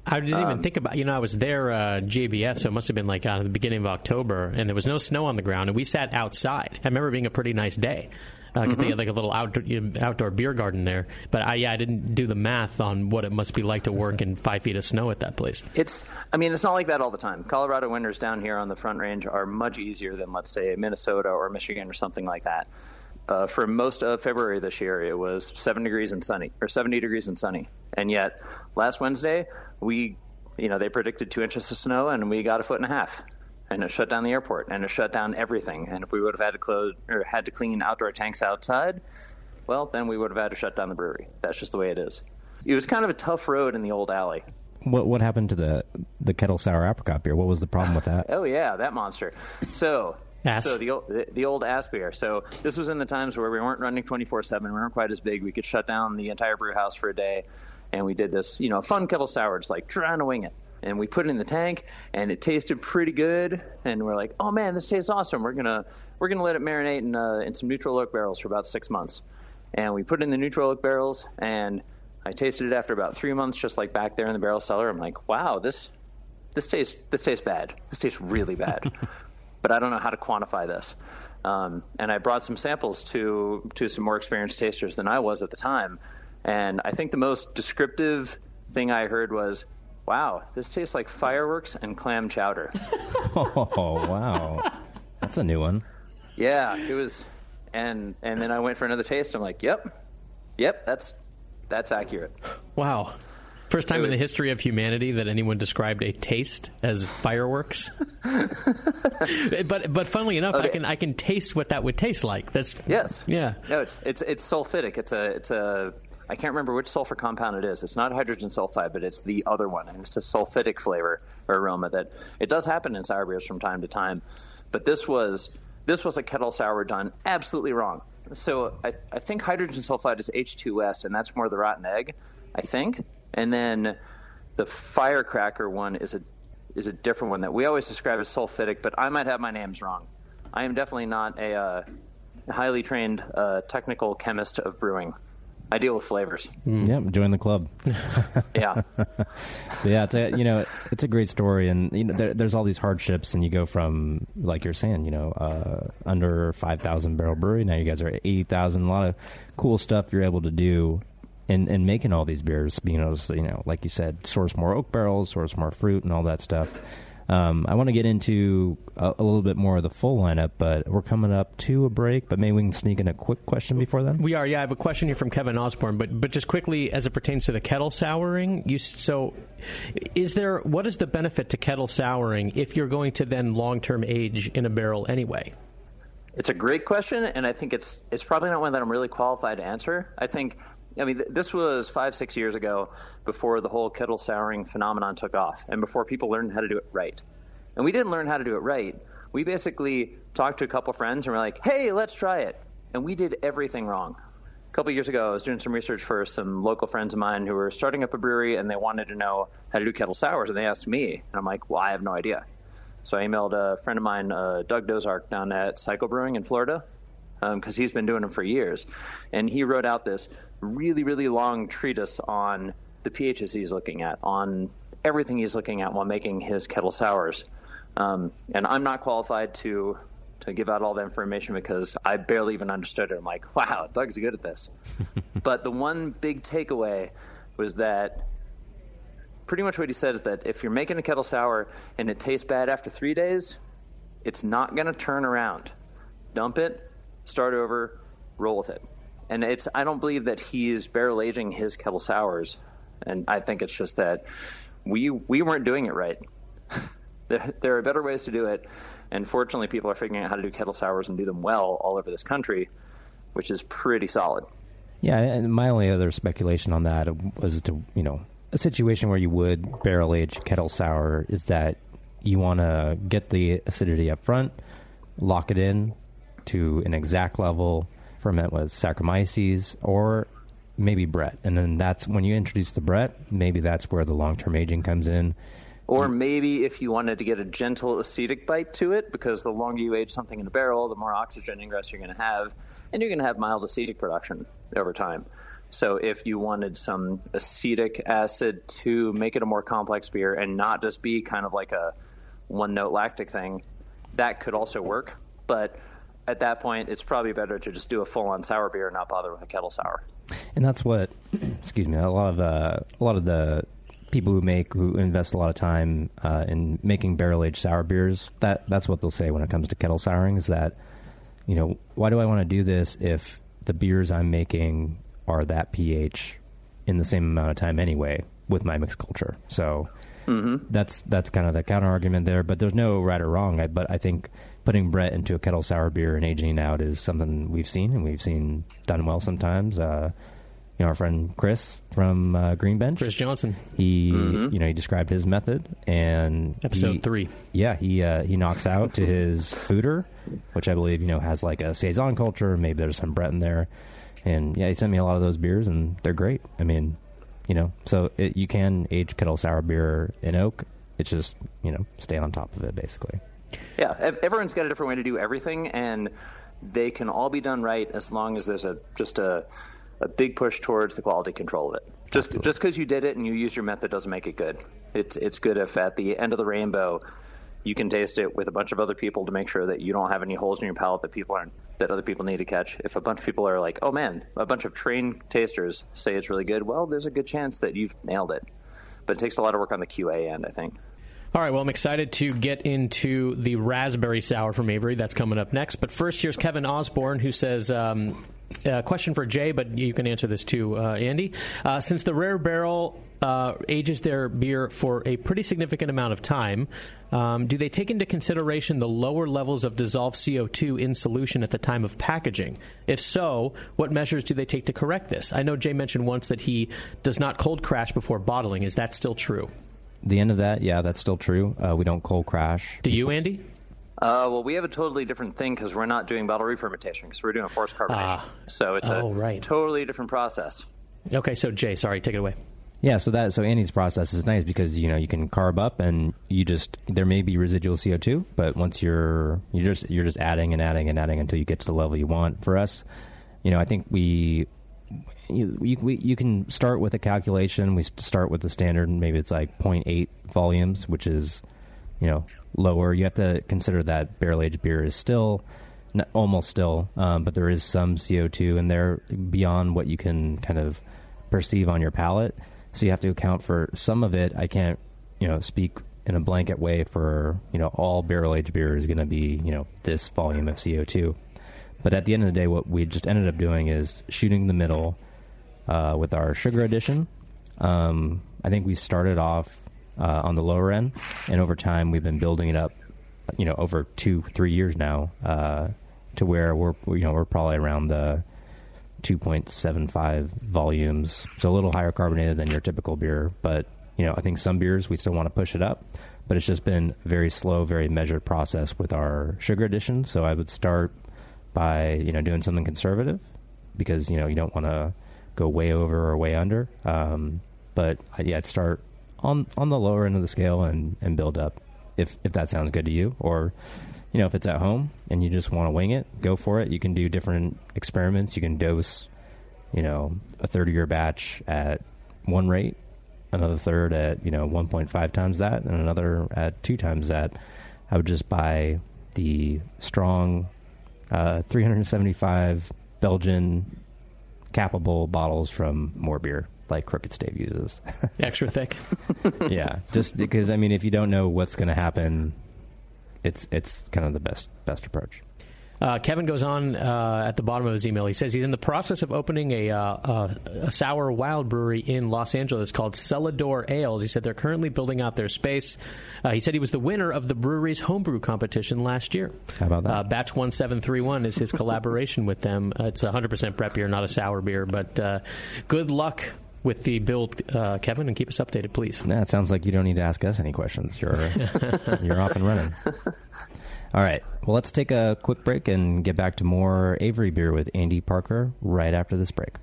I didn't um, even think about. You know, I was there uh, GABF, so it must have been like the beginning of October, and there was no snow on the ground, and we sat outside. I remember being a pretty nice day because uh, mm-hmm. they had like a little outdoor, outdoor beer garden there. But I, yeah, I didn't do the math on what it must be like to work in five feet of snow at that place. It's, I mean, it's not like that all the time. Colorado winters down here on the Front Range are much easier than, let's say, Minnesota or Michigan or something like that. Uh, for most of February this year, it was seven degrees and sunny, or 70 degrees and sunny. And yet, last Wednesday, we, you know, they predicted two inches of snow, and we got a foot and a half and it shut down the airport and it shut down everything. And if we would have had to close or had to clean outdoor tanks outside, well, then we would have had to shut down the brewery. That's just the way it is. It was kind of a tough road in the old alley. What what happened to the the kettle sour apricot beer? What was the problem with that? oh yeah, that monster. So Ass. So the old the, the old ass beer. So this was in the times where we weren't running 24/7. We weren't quite as big. We could shut down the entire brew house for a day, and we did this, you know, fun kettle sour, just like trying to wing it. and we put it in the tank, and it tasted pretty good. And we're like, oh man, this tastes awesome. We're gonna we're gonna let it marinate in uh, in some neutral oak barrels for about six months. And we put it in the neutral oak barrels, and I tasted it after about three months, just like back there in the barrel cellar. I'm like, wow, this this tastes this tastes bad. This tastes really bad. but I don't know how to quantify this. Um, and I brought some samples to to some more experienced tasters than I was at the time. And I think the most descriptive thing I heard was, "Wow, this tastes like fireworks and clam chowder." Oh wow, that's a new one. yeah, it was. And and then I went for another taste. I'm like, "Yep, yep, that's that's accurate." Wow. First time It in the history of humanity that anyone described a taste as fireworks. but but funnily enough, I can I can taste what that would taste like. That's Yes. yeah. No, it's it's it's sulfitic. It's a it's a I can't remember which sulfur compound it is. It's not hydrogen sulfide, but it's the other one, and it's a sulfitic flavor or aroma that it does happen in sour beers from time to time. But this was this was a kettle sour done absolutely wrong. So I, I think hydrogen sulfide is H2S, and that's more the rotten egg, I think. And then the firecracker one is a is a different one that we always describe as sulfitic, but I might have my names wrong. I am definitely not a uh, highly trained uh, technical chemist of brewing. I deal with flavors. Yep, join the club. Yeah. Yeah, it's a you know it's a great story, and you know there, there's all these hardships, and you go from like you're saying, you know, uh, under five thousand barrel brewery. Now you guys are at eighty thousand. A lot of cool stuff you're able to do, in in making all these beers. Being able to, you know, like you said, source more oak barrels, source more fruit, and all that stuff. Um, I want to get into a, a little bit more of the full lineup, but we're coming up to a break. But maybe we can sneak in a quick question before then. We are, yeah. I have a question here from Kevin Osborne, but but just quickly as it pertains to the kettle souring, you so is there what is the benefit to kettle souring if you're going to then long term age in a barrel anyway? It's a great question, and I think it's it's probably not one that I'm really qualified to answer. I think, I mean, th- this was five six years ago, before the whole kettle souring phenomenon took off, and before people learned how to do it right. And we didn't learn how to do it right. We basically talked to a couple friends and we're like, "Hey, let's try it," and we did everything wrong. A couple years ago, I was doing some research for some local friends of mine who were starting up a brewery, and they wanted to know how to do kettle sours, and they asked me, and I'm like, "Well, I have no idea." So I emailed a friend of mine, uh, Doug Dozark, down at Cycle Brewing in Florida, because he's been doing them for years. And he wrote out this really, really long treatise on the pHs he's looking at, on everything he's looking at while making his kettle sours. Um, and I'm not qualified to to give out all the information because I barely even understood it. I'm like, wow, Doug's good at this. but the one big takeaway was that pretty much what he said is that if you're making a kettle sour and it tastes bad after three days, it's not going to turn around. Dump it, start over, roll with it. And it's I don't believe that he's barrel aging his kettle sours, and I think it's just that we we weren't doing it right. there, there are better ways to do it, and fortunately, people are figuring out how to do kettle sours and do them well all over this country, which is pretty solid. Yeah, and my only other speculation on that was to you know a situation where you would barrel age kettle sour is that you want to get the acidity up front, lock it in to an exact level, ferment with Saccharomyces or maybe Brett, and then that's when you introduce the Brett. Maybe that's where the long term aging comes in. Or maybe if you wanted to get a gentle acetic bite to it, because the longer you age something in a barrel, the more oxygen ingress you're going to have, and you're going to have mild acetic production over time. So if you wanted some acetic acid to make it a more complex beer and not just be kind of like a one note lactic thing, that could also work. But at that point, it's probably better to just do a full on sour beer and not bother with a kettle sour. and that's what excuse me a lot of uh, a lot of the people who make who invest a lot of time uh, in making barrel aged sour beers that that's what they'll say when it comes to kettle souring is that you know why do I want to do this if the beers I'm making are that pH in the same amount of time anyway with my mixed culture? So that's that's kind of the counter argument there but there's no right or wrong. I, but I think putting Brett into a kettle sour beer and aging it out is something we've seen and we've seen done well sometimes uh, you know, our friend Chris from uh, Green Bench, Chris Johnson. He, you know, he described his method and Episode he- three. Yeah, he uh, he knocks out to his foeder, which I believe you know has like a saison culture. Maybe there's some Brett in there, and yeah, he sent me a lot of those beers, and they're great. I mean, you know, so it, you can age kettle sour beer in oak. It's just you know stay on top of it basically. Yeah, everyone's got a different way to do everything, and they can all be done right as long as there's a just a a big push towards the quality control of it. Just just because you did it and you use your method doesn't make it good. It's it's good if at the end of the rainbow you can taste it with a bunch of other people to make sure that you don't have any holes in your palate that people aren't that other people need to catch. If a bunch of people are like, "Oh man," a bunch of trained tasters say it's really good, well, there's a good chance that you've nailed it. But it takes a lot of work on the QA end, I think. All right, well, I'm excited to get into the raspberry sour from Avery. That's coming up next. But first, here's Kevin Osborne who says. Um, uh, question for Jay, but you can answer this too, uh, Andy. Uh, since the Rare Barrel uh, ages their beer for a pretty significant amount of time, um, do they take into consideration the lower levels of dissolved CO2 in solution at the time of packaging? If so, what measures do they take to correct this? I know Jay mentioned once that he does not cold crash before bottling. Is that still true? The end of that, yeah, that's still true. Uh, we don't cold crash. Do you, Andy? Uh, well, we have a totally different thing because we're not doing bottle re-fermentation because we're doing a forced carbonation. Ah. So it's Oh, a right. totally different process. Okay, so Jay, sorry, take it away. Yeah, so that so Andy's process is nice because you know you can carb up and you just there may be residual CO two, but once you're you're just you're just adding and adding and adding until you get to the level you want. For us, you know, I think we you you, we, you can start with a calculation. We start with the standard, maybe it's like 0.8 volumes, which is you know lower. You have to consider that barrel aged beer is still not, almost still, um, but there is some CO two in there beyond what you can kind of perceive on your palate. So you have to account for some of it. I can't you know speak in a blanket way for you know all barrel aged beer is going to be you know this volume of CO two. But at the end of the day, what we just ended up doing is shooting the middle uh, with our sugar addition. Um, I think we started off uh, on the lower end, and over time we've been building it up. You know, over two, three years now, uh, to where we're you know we're probably around the 2.75 volumes, so a little higher carbonated than your typical beer. But you know, I think some beers we still want to push it up, but it's just been very slow, very measured process with our sugar addition. So I would start by you know doing something conservative because you know you don't want to go way over or way under. Um, but I- yeah, I'd start on on the lower end of the scale and and build up if if that sounds good to you. Or you know if it's at home and you just want to wing it go for it. You can do different experiments. You can dose you know a third of your batch at one rate another third at you know 1.5 times that and another at two times that. I would just buy the strong uh, 375 belgian capable bottles from more beer like crooked stave uses Extra thick. yeah, just because I mean, if you don't know what's going to happen, it's it's kind of the best best approach. Uh, Kevin goes on uh, at the bottom of his email. He says he's in the process of opening a, uh, a sour wild brewery in Los Angeles called Cellador Ales. He said they're currently building out their space. Uh, he said he was the winner of the brewery's homebrew competition last year. How about that? Uh, Batch 1731 is his collaboration with them. Uh, it's 100% Brett beer, not a sour beer. But uh, good luck with the build, uh, Kevin, and keep us updated, please. Yeah, it sounds like you don't need to ask us any questions. You're you're off and running. All right. Well, let's take a quick break and get back to more Avery beer with Andy Parker right after this break.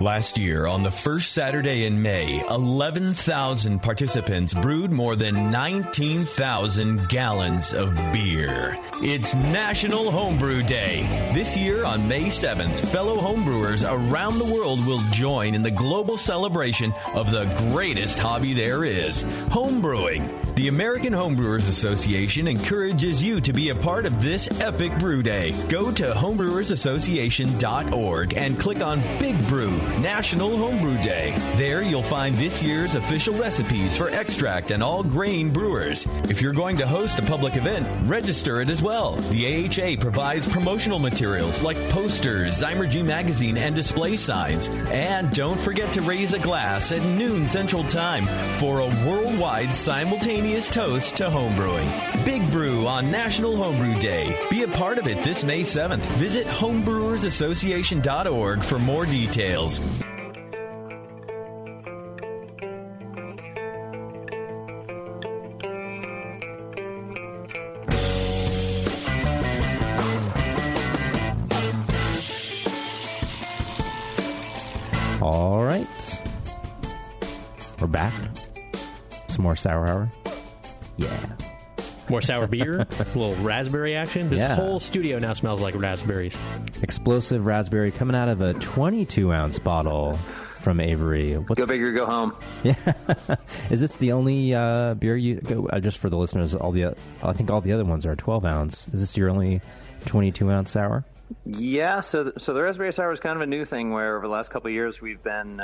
Last year, on the first Saturday in May, 11,000 participants brewed more than 19,000 gallons of beer. It's National Homebrew Day. This year, on May 7th, fellow homebrewers around the world will join in the global celebration of the greatest hobby there is homebrewing. The American Homebrewers Association encourages you to be a part of this epic brew day. Go to homebrewersassociation.org and click on Big Brew National Homebrew Day. There you'll find this year's official recipes for extract and all grain brewers. If you're going to host a public event, register it as well. The AHA provides promotional materials like posters, Zymurgy magazine, and display signs. And don't forget to raise a glass at noon Central Time for a worldwide simultaneous toast to homebrewing. Big Brew on National Homebrew Day. Be a part of it this May 7th. Visit homebrewersassociation.org for more details. All right. We're back. Some more sour hour. Yeah. More sour beer, a little raspberry action. This Yeah. whole studio now smells like raspberries. Explosive raspberry coming out of a 22 ounce bottle from Avery. What's, Go big or go home. Yeah. is this the only uh, beer you go, uh, just for the listeners? All the I think all the other ones are 12 ounce. Is this your only 22 ounce sour? Yeah, so th- so the raspberry sour is kind of a new thing where over the last couple of years we've been.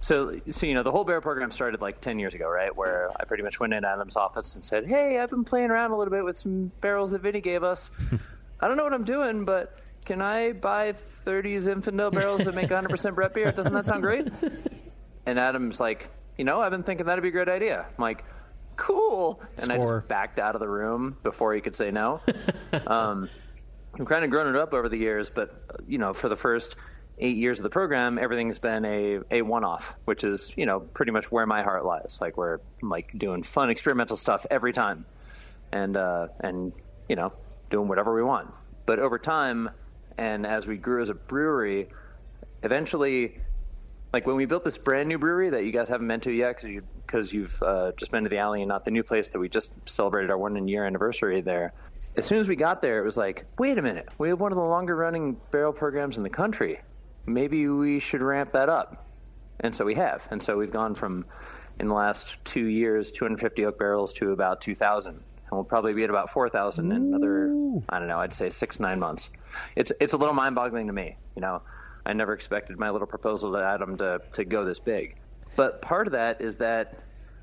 So so you know the whole bear program started like ten years ago, right? Where I pretty much went in Adam's office and said, "Hey, I've been playing around a little bit with some barrels that Vinny gave us. I don't know what I'm doing, but can I buy 30 Zinfandel barrels that make 100% Brett beer? Doesn't that sound great?" And Adam's like, "You know, I've been thinking that'd be a great idea." I'm like, "Cool," and I just backed out of the room before he could say no. um, I've kind of grown it up over the years, but you know, for the first eight years of the program, everything's been a, a one-off, which is you know pretty much where my heart lies. Like we're like doing fun experimental stuff every time, and uh, and you know doing whatever we want. But over time, and as we grew as a brewery, eventually, like when we built this brand new brewery that you guys haven't been to yet because you you've uh, just been to the alley and not the new place that we just celebrated our one year anniversary there. As soon as we got there, it was like, wait a minute, we have one of the longer running barrel programs in the country. Maybe we should ramp that up. And so we have. And so we've gone from, in the last two years, 250 oak barrels to about 2,000. And we'll probably be at about 4,000 in another, I don't know, I'd say six, nine months. It's, it's a little mind boggling to me. You know, I never expected my little proposal to Adam to, to go this big. But part of that is that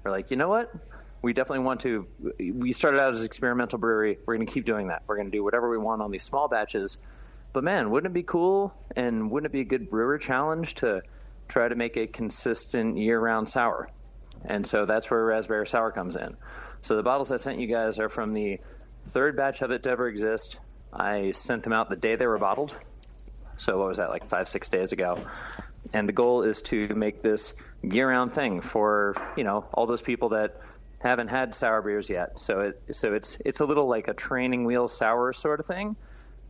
we're like, you know what? We definitely want to. We started out as an experimental brewery. We're going to keep doing that. We're going to do whatever we want on these small batches. But man, wouldn't it be cool and wouldn't it be a good brewer challenge to try to make a consistent year-round sour? And so that's where raspberry sour comes in. So the bottles I sent you guys are from the third batch of it to ever exist. I sent them out the day they were bottled. So what was that, like five, six days ago? And the goal is to make this year-round thing for you know all those people that haven't had sour beers yet. So it so it's it's a little like a training wheel sour sort of thing.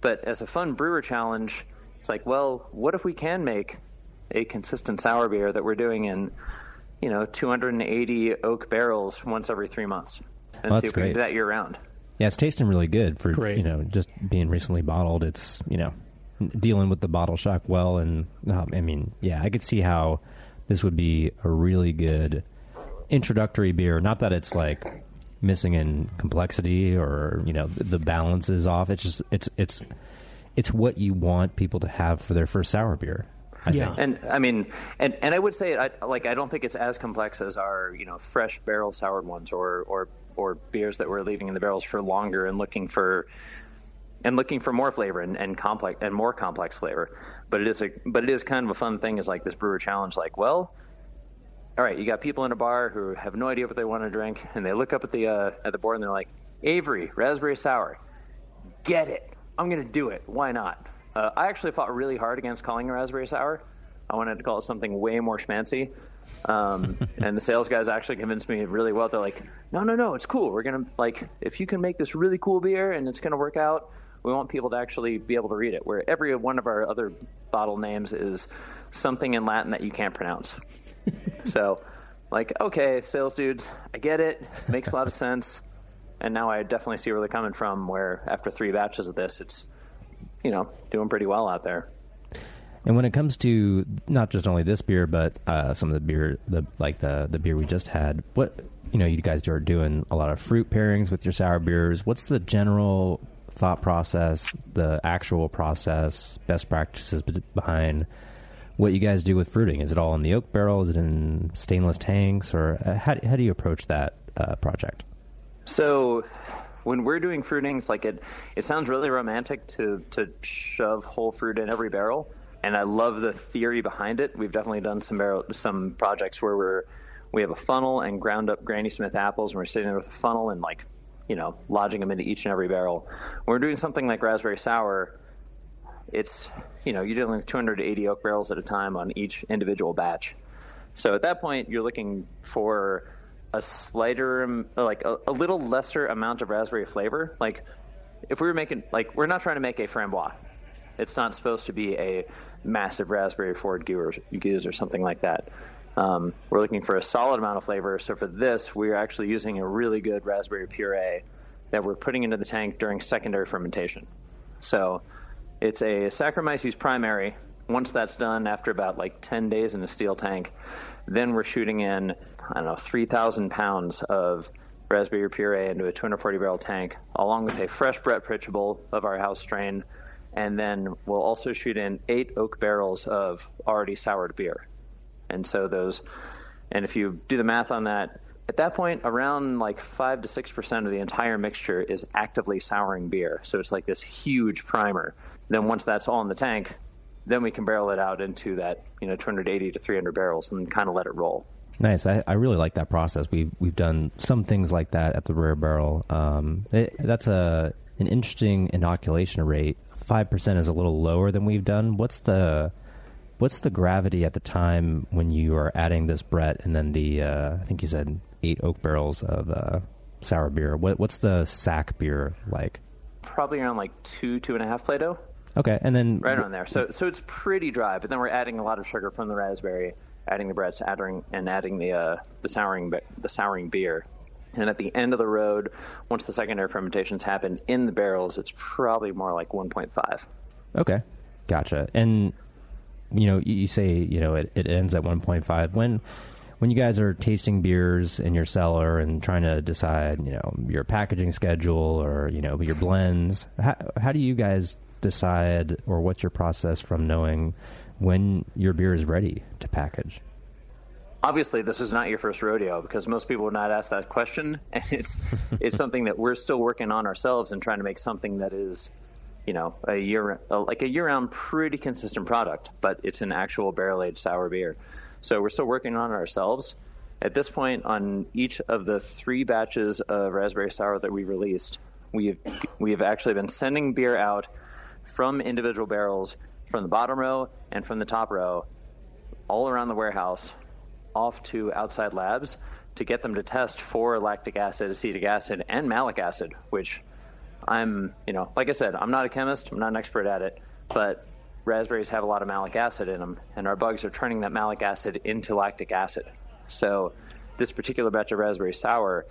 But as a fun brewer challenge, it's like, well, what if we can make a consistent sour beer that we're doing in you know 280 oak barrels once every three months, and Well, see that's if we can do that year round. Yeah, it's tasting really good for Great. you know just being recently bottled. It's you know dealing with the bottle shock well, and um, I mean, yeah, I could see how this would be a really good introductory beer. Not that it's like missing in complexity or you know the, the balance is off. It's just it's it's it's what you want people to have for their first sour beer. I Yeah. think. And I mean, and and I would say, I, like, I don't think it's as complex as our, you know, fresh barrel soured ones, or or or beers that we're leaving in the barrels for longer and looking for and looking for more flavor and, and complex and more complex flavor. But it is a but it is kind of a fun thing. Is like this brewer challenge. Like, well, all right, you got people in a bar who have no idea what they want to drink, and they look up at the uh, at the board and they're like, Avery raspberry sour, get it. I'm gonna do it. Why not? Uh, I actually fought really hard against calling it raspberry sour. I wanted to call it something way more schmancy. Um, and the sales guys actually convinced me really well. They're like, no, no, no, it's cool. We're gonna like, if you can make this really cool beer and it's gonna work out, we want people to actually be able to read it. Where every one of our other bottle names is something in Latin that you can't pronounce. so, like, okay, sales dudes, I get it. Makes a lot of sense. And now I definitely see where they're coming from. Where after three batches of this, it's you know doing pretty well out there. And when it comes to not just only this beer, but uh, some of the beer, the like the the beer we just had, what you know, you guys are doing a lot of fruit pairings with your sour beers. What's the general thought process, the actual process, best practices behind what you guys do with fruiting? Is it all in the oak barrel? Is it in stainless tanks, or uh, how how do you approach that uh, project? So when we're doing fruitings, like it, it sounds really romantic to to shove whole fruit in every barrel, and I love the theory behind it. We've definitely done some barrel, some projects where we're we have a funnel and ground up Granny Smith apples, and we're sitting there with a funnel and like you know lodging them into each and every barrel. When we're doing something like raspberry sour, it's you know you're dealing with 280 oak barrels at a time on each individual batch. So at that point, you're looking for a slighter, like a, a little lesser amount of raspberry flavor. Like if we were making, like we're not trying to make a framboise. It's not supposed to be a massive raspberry forward gose or, gose or something like that. Um, we're looking for a solid amount of flavor. So for this, we're actually using a really good raspberry puree that we're putting into the tank during secondary fermentation. So it's a Saccharomyces primary. Once that's done, after about like 10 days in a steel tank, then we're shooting in, I don't know, 3,000 pounds of raspberry puree into a 240 barrel tank, along with a fresh Brett Pitchable of our house strain. And then we'll also shoot in eight oak barrels of already soured beer. And so those, and if you do the math on that, at that point, around like five to six percent of the entire mixture is actively souring beer. So it's like this huge primer. Then once that's all in the tank, then we can barrel it out into that you know 280 to 300 barrels and kind of let it roll. Nice. I, I really like that process. We've we've done some things like that at the Rare Barrel. Um, it, that's a an interesting inoculation rate. Five percent is a little lower than we've done. What's the what's the gravity at the time when you are adding this Brett and then the uh, I think you said eight oak barrels of uh, sour beer. What, what's the sack beer like? Probably around like two two and a half Plato. Okay, and then right on there. So so it's pretty dry, but then we're adding a lot of sugar from the raspberry, adding the Bretts, adding and adding the uh, the souring the souring beer. And at the end of the road, once the secondary fermentations happen in the barrels, it's probably more like 1.5. Okay, gotcha. And you know, you, say you know it, it ends at 1.5. When when you guys are tasting beers in your cellar and trying to decide, you know, your packaging schedule or you know your blends, how, how do you guys decide, or what's your process from knowing when your beer is ready to package? Obviously, this is not your first rodeo because most people would not ask that question, and it's it's something that we're still working on ourselves and trying to make something that is you know, a year like a year-round, pretty consistent product, but it's an actual barrel-aged sour beer. So we're still working on it ourselves. At this point, on each of the three batches of raspberry sour that we released, we've we have actually been sending beer out from individual barrels from the bottom row and from the top row, all around the warehouse, off to outside labs to get them to test for lactic acid, acetic acid, and malic acid, which I'm, you know, like I said, I'm not a chemist, I'm not an expert at it, but raspberries have a lot of malic acid in them, and our bugs are turning that malic acid into lactic acid. So, this particular batch of raspberry sour,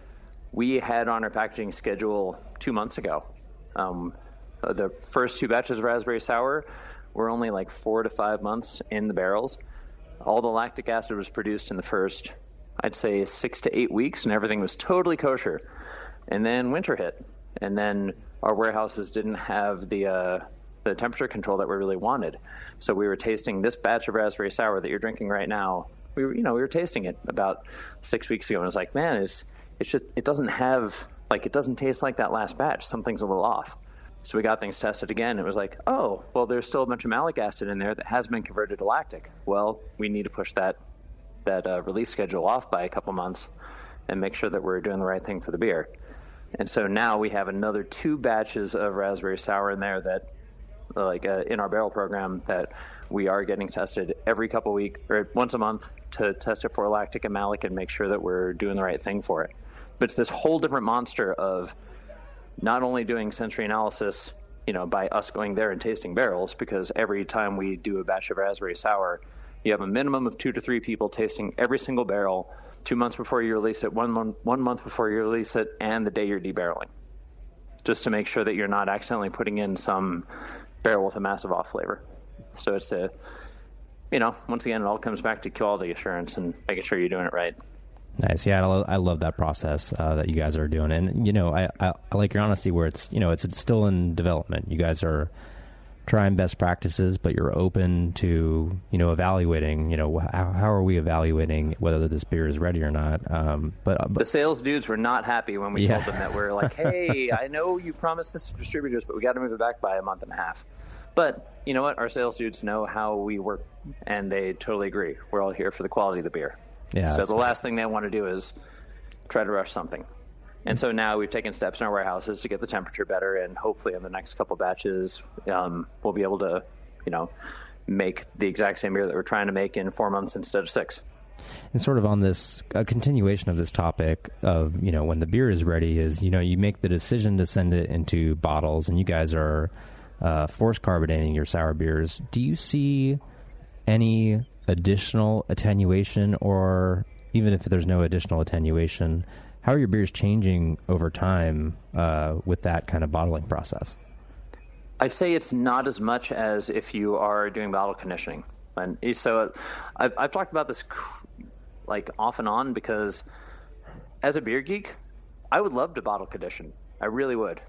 we had on our packaging schedule two months ago. Um, the first two batches of raspberry sour were only like four to five months in the barrels. All the lactic acid was produced in the first, I'd say, six to eight weeks, and everything was totally kosher. And then winter hit, and then our warehouses didn't have the uh, the temperature control that we really wanted. So we were tasting this batch of raspberry sour that you're drinking right now. We were, you know, we were tasting it about six weeks ago, and I was like, man, it's it's just it doesn't have like it doesn't taste like that last batch. Something's a little off. So we got things tested again. It was like, oh, well, there's still a bunch of malic acid in there that has been converted to lactic. Well, we need to push that that uh, release schedule off by a couple months and make sure that we're doing the right thing for the beer. And so now we have another two batches of raspberry sour in there that, like uh, in our barrel program, that we are getting tested every couple week or once a month to test it for lactic and malic and make sure that we're doing the right thing for it. But it's this whole different monster of not only doing sensory analysis, you know, by us going there and tasting barrels, because every time we do a batch of raspberry sour, you have a minimum of two to three people tasting every single barrel two months before you release it, one month, one month before you release it, and the day you're debarreling, just to make sure that you're not accidentally putting in some barrel with a massive off flavor. So it's a, you know, once again, it all comes back to quality assurance and making sure you're doing it right. Nice, yeah, I love, I love that process uh, that you guys are doing, and you know, I, I, I like your honesty where it's you know it's, it's still in development. You guys are trying best practices, but you're open to you know evaluating. You know how, how are we evaluating whether this beer is ready or not? Um, but, but, the sales dudes were not happy when we yeah. told them that we're like, hey, I know you promised this to distributors, but we got to move it back by a month and a half. But you know what? Our sales dudes know how we work, and they totally agree. We're all here for the quality of the beer. Yeah. So the last thing they want to do is try to rush something. And so now we've taken steps in our warehouses to get the temperature better, and hopefully in the next couple batches, um, we'll be able to, you know, make the exact same beer that we're trying to make in four months instead of six. And sort of on this a continuation of this topic of you know when the beer is ready is you know you make the decision to send it into bottles, and you guys are uh, force carbonating your sour beers. Do you see any additional attenuation, or even if there's no additional attenuation, how are your beers changing over time uh, with that kind of bottling process? I'd say it's not as much as if you are doing bottle conditioning. And so I've, I've talked about this like off and on because as a beer geek, I would love to bottle condition. I really would.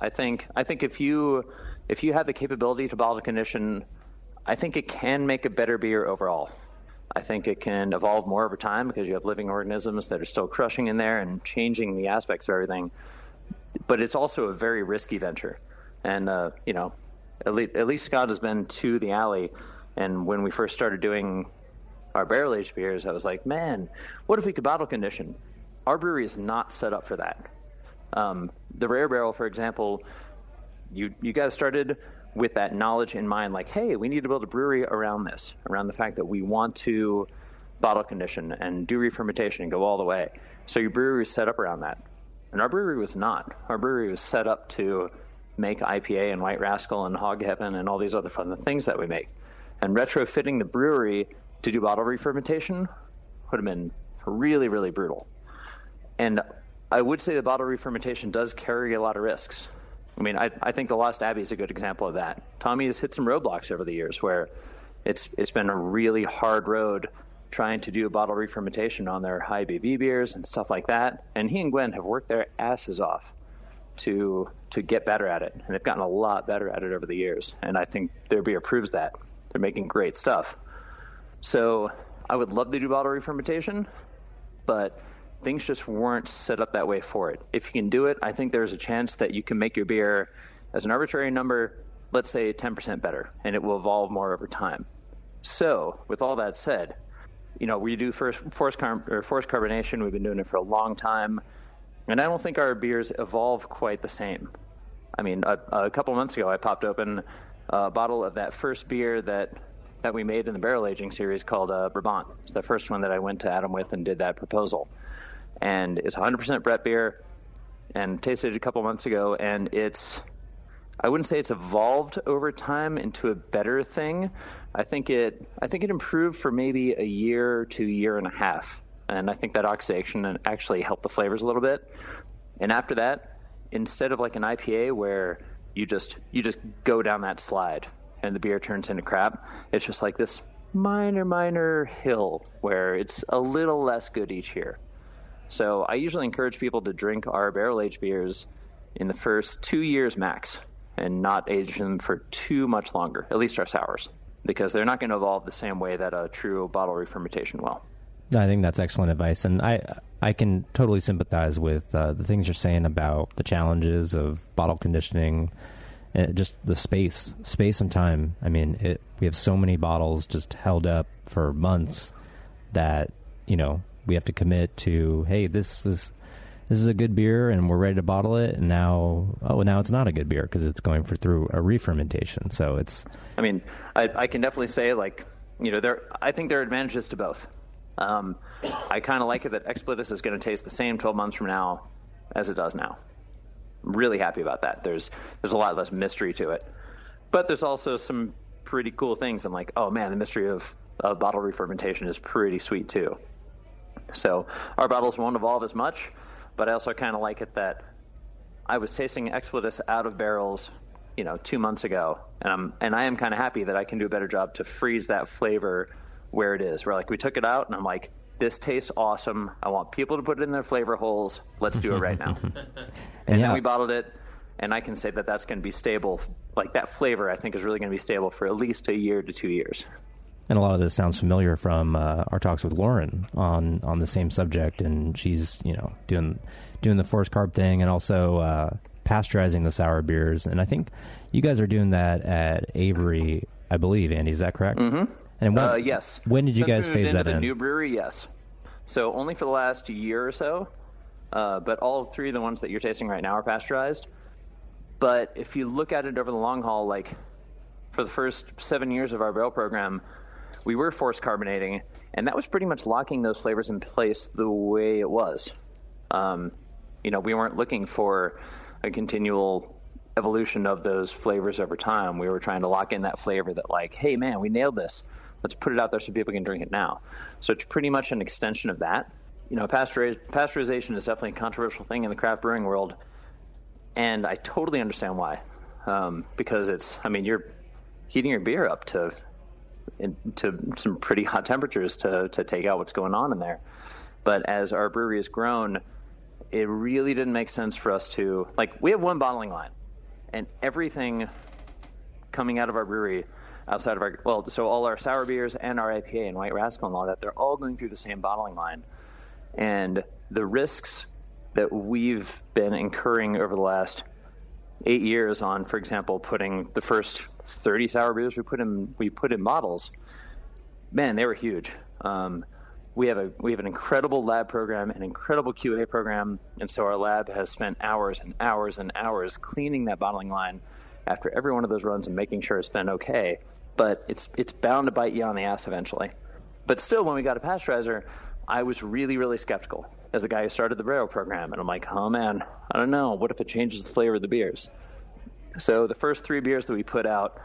I think I think if you if you have the capability to bottle condition, I think it can make a better beer overall. I think it can evolve more over time because you have living organisms that are still crushing in there and changing the aspects of everything. But it's also a very risky venture. And, uh, you know, at least, at least Scott has been to the alley. And when we first started doing our barrel aged beers, I was like, man, what if we could bottle condition? Our brewery is not set up for that. Um, the rare barrel, for example, you you guys started with that knowledge in mind, like, hey, we need to build a brewery around this, around the fact that we want to bottle condition and do re-fermentation and go all the way. So your brewery was set up around that. And our brewery was not. Our brewery was set up to make IPA and White Rascal and Hog Heaven and all these other fun things that we make. And retrofitting the brewery to do bottle re-fermentation would have been really, really brutal. And I would say the bottle re-fermentation does carry a lot of risks. I mean, I, I think the Lost Abbey is a good example of that. Tomme has hit some roadblocks over the years where it's it's been a really hard road trying to do a bottle re-fermentation on their high BV beers and stuff like that. And he and Gwen have worked their asses off to to get better at it, and they've gotten a lot better at it over the years. And I think their beer proves that they're making great stuff. So I would love to do bottle re-fermentation, but things just weren't set up that way for it. If you can do it, I think there's a chance that you can make your beer as an arbitrary number, let's say 10% better, and it will evolve more over time. So, with all that said, you know, we do first forced, car- or forced carbonation. We've been doing it for a long time, and I don't think our beers evolve quite the same. I mean, a, a couple months ago, I popped open a bottle of that first beer that that we made in the barrel aging series called uh, Brabant. It's the first one that I went to Adam with and did that proposal and it's 100% Brett beer, and tasted a couple months ago, and it's I wouldn't say it's evolved over time into a better thing. I think it I think it improved for maybe a year to year and a half, and I think that oxidation actually helped the flavors a little bit. And after that, instead of like an IPA where you just you just go down that slide and the beer turns into crap, it's just like this minor minor hill where it's a little less good each year. So I usually encourage people to drink our barrel aged beers in the first two years max and not age them for too much longer, at least our sours, because they're not going to evolve the same way that a true bottle re-fermentation will. I think that's excellent advice, and I I can totally sympathize with uh, the things you're saying about the challenges of bottle conditioning, and just the space, space and time. I mean, it, we have so many bottles just held up for months that you know we have to commit to hey this is this is a good beer and we're ready to bottle it. And now oh now it's not a good beer because it's going for through a re-fermentation. So it's i mean I, I can definitely say like you know there i think there are advantages to both. Um, i kind of like it that expletus is going to taste the same 12 months from now as it does now. I'm really happy about that. There's there's a lot less mystery to it. But there's also some pretty cool things. I'm like oh man the mystery of, of bottle re-fermentation is pretty sweet too so our bottles won't evolve as much, but I also kind of like it that I was tasting Expletus out of barrels, you know, two months ago, and I'm and I am kind of happy that I can do a better job to freeze that flavor where it is. Where like we took it out, and I'm like, this tastes awesome. I want people to put it in their flavor holes. Let's do it right now. and yeah. then we bottled it, and I can say that that's going to be stable. Like that flavor, I think is really going to be stable for at least a year to two years. And a lot of this sounds familiar from uh, our talks with Lauren on on the same subject, and she's you know doing doing the forced carb thing, and also uh, pasteurizing the sour beers. And I think you guys are doing that at Avery, I believe. Andy, is that correct? Mm-hmm. And when, uh, yes. When did you Since guys we phase that the in? new brewery, yes. So only for the last year or so, uh, but all three of the ones that you're tasting right now are pasteurized. But if you look at it over the long haul, like for the first seven years of our barrel program, we were forced carbonating, and that was pretty much locking those flavors in place the way it was. Um, you know, we weren't looking for a continual evolution of those flavors over time. We were trying to lock in that flavor that, like, hey, man, we nailed this. Let's put it out there so people can drink it now. So it's pretty much an extension of that. You know, pasteuriz- pasteurization is definitely a controversial thing in the craft brewing world, and I totally understand why. Um, because it's, I mean, you're heating your beer up to to some pretty hot temperatures to to take out what's going on in there. But as our brewery has grown, it really didn't make sense for us to like we have one bottling line, and everything coming out of our brewery outside of our well, so all our sour beers and our IPA and White Rascal and all that, they're all going through the same bottling line, and the risks that we've been incurring over the last eight years on, for example, putting the first 30 sour beers we put in we put in bottles, man, they were huge. Um, we have a we have an incredible lab program, an incredible QA program, and so our lab has spent hours and hours and hours cleaning that bottling line after every one of those runs and making sure it's been okay. But it's it's bound to bite you on the ass eventually. But still, when we got a pasteurizer, I was really really skeptical as the guy who started the barrel program, and I'm like, oh man, I don't know. What if it changes the flavor of the beers? So the first three beers that we put out,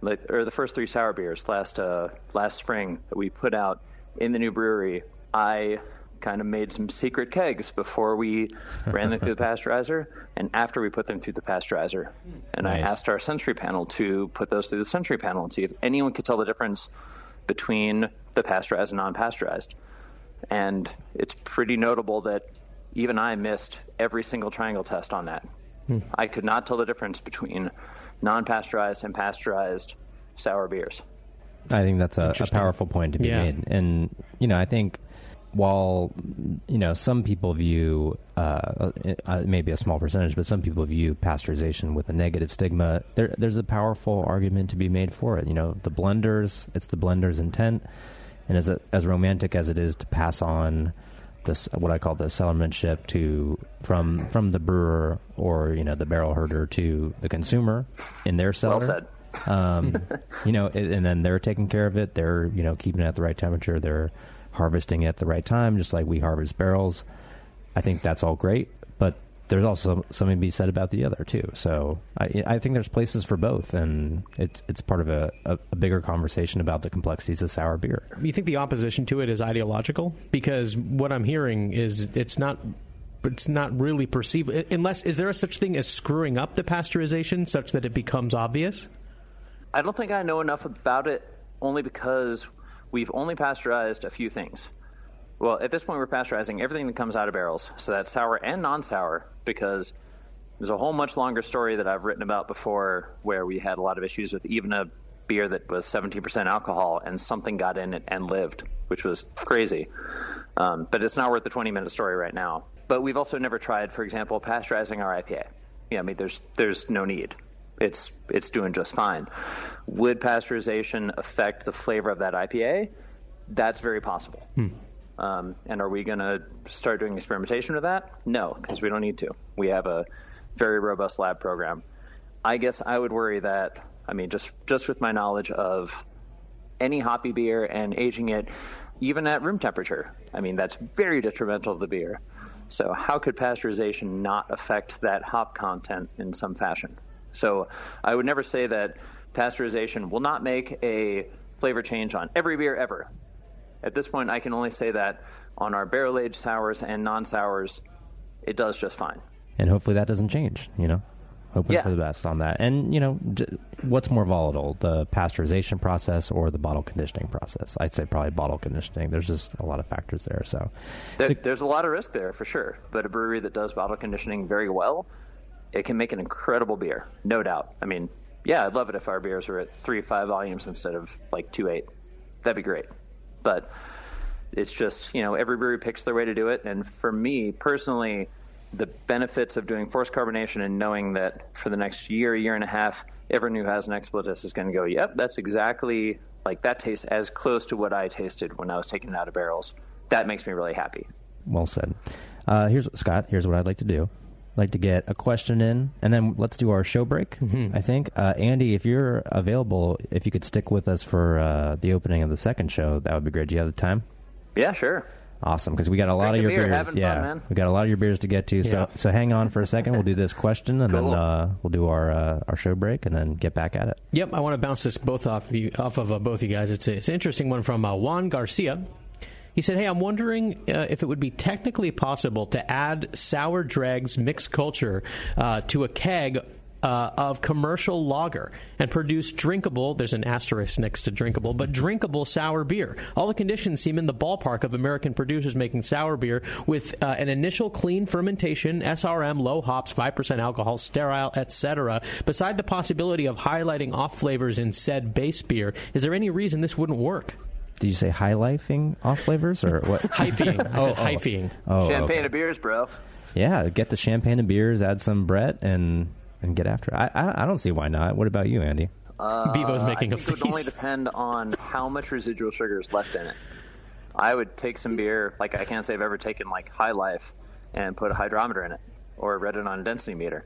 like, or the first three sour beers last uh, last spring that we put out in the new brewery, I kind of made some secret kegs before we ran them through the pasteurizer and after we put them through the pasteurizer. And I asked our sensory panel to put those through the sensory panel and see if anyone could tell the difference between the pasteurized and non-pasteurized. And it's pretty notable that even I missed every single triangle test on that. I could not tell the difference between non-pasteurized and pasteurized sour beers. I think that's a, a powerful point to be Yeah. made, and you know, I think while you know some people view uh, uh, maybe a small percentage, but some people view pasteurization with a negative stigma. There, there's a powerful argument to be made for it. You know, the blenders, it's the blender's intent, and as a, as romantic as it is to pass on this what I call the cellarmanship to from from the brewer or you know the barrel herder to the consumer in their cellar. Well said. Um, you know, and and then they're taking care of it. They're you know keeping it at the right temperature. They're harvesting it at the right time, just like we harvest barrels. I think that's all great, there's also something to be said about the other too. So I, I think there's places for both, and it's it's part of a, a, a bigger conversation about the complexities of sour beer. You think the opposition to it is ideological? Because what I'm hearing is it's not. It's not really perceived unless is there a such thing as screwing up the pasteurization such that it becomes obvious? I don't think I know enough about it only because we've only pasteurized a few things. Well, at this point, we're pasteurizing everything that comes out of barrels, so that's sour and non sour, because there's a whole much longer story that I've written about before where we had a lot of issues with even a beer that was 17% alcohol and something got in it and lived, which was crazy. Um, but it's not worth the 20 minute story right now. But we've also never tried, for example, pasteurizing our IPA. Yeah, I mean, there's there's no need. It's it's doing just fine. Would pasteurization affect the flavor of that IPA? That's very possible. Um, and are we going to start doing experimentation with that? No, because we don't need to. We have a very robust lab program. I guess I would worry that, I mean, just just with my knowledge of any hoppy beer and aging it, even at room temperature, I mean, that's very detrimental to the beer. So, how could pasteurization not affect that hop content in some fashion? So, I would never say that pasteurization will not make a flavor change on every beer ever. At this point, I can only say that on our barrel aged sours and non sours, it does just fine. and hopefully that doesn't change. You know, hoping Yeah. for the best on that. And you know, j- what's more volatile, the pasteurization process or the bottle conditioning process? I'd say probably bottle conditioning. There's just a lot of factors there. So There, there's a lot of risk there for sure, but a brewery that does bottle conditioning very well, it can make an incredible beer, no doubt. I mean, yeah, I'd love it if our beers were at three five volumes instead of like two eight. That'd be great. But it's just you know every brewery picks their way to do it, and for me personally, the benefits of doing forced carbonation and knowing that for the next year, year and a half, everyone who has an Expletus is going to go, yep, that's exactly like that tastes as close to what I tasted when I was taking it out of barrels. That makes me really happy. well said. Uh, here's Scott. Here's what I'd like to do. I'd like to get a question in, and then let's do our show break. I think uh, Andy, if you're available, if you could stick with us for uh, the opening of the second show, that would be great. Do you have the time? Yeah, sure. Awesome, because we got a lot Drinking of your beer, beers. having fun, yeah, man. we got a lot of your beers to get to. So, Yeah. so hang on for a second. We'll do this question, and Cool. then uh, we'll do our uh, our show break, and then get back at it. Yep, I want to bounce this both off of you, off of uh, both you guys. It's, a, it's an interesting one from uh, Juan Garcia. He said, "Hey, I'm wondering uh, if it would be technically possible to add sour dregs mixed culture uh, to a keg." Uh, of commercial lager and produce drinkable, there's an asterisk next to drinkable, but drinkable sour beer. All the conditions seem in the ballpark of American producers making sour beer with uh, an initial clean fermentation, SRM, low hops, 5% alcohol, sterile, etc. Beside the possibility of highlighting off flavors in said base beer, is there any reason this wouldn't work? Did you say high lifing off flavors or what? Hyphying. I said hyphying. Oh, oh. oh Champagne okay. of beers, bro. Yeah, get the champagne and beers, add some Brett, and and get after it. I, I I don't see why not. What about you, Andy? Uh, Bevo's making I a think it would only depend on how much residual sugar is left in it. I would take some beer, like I can't say I've ever taken like High Life, and put a hydrometer in it or read it on a density meter.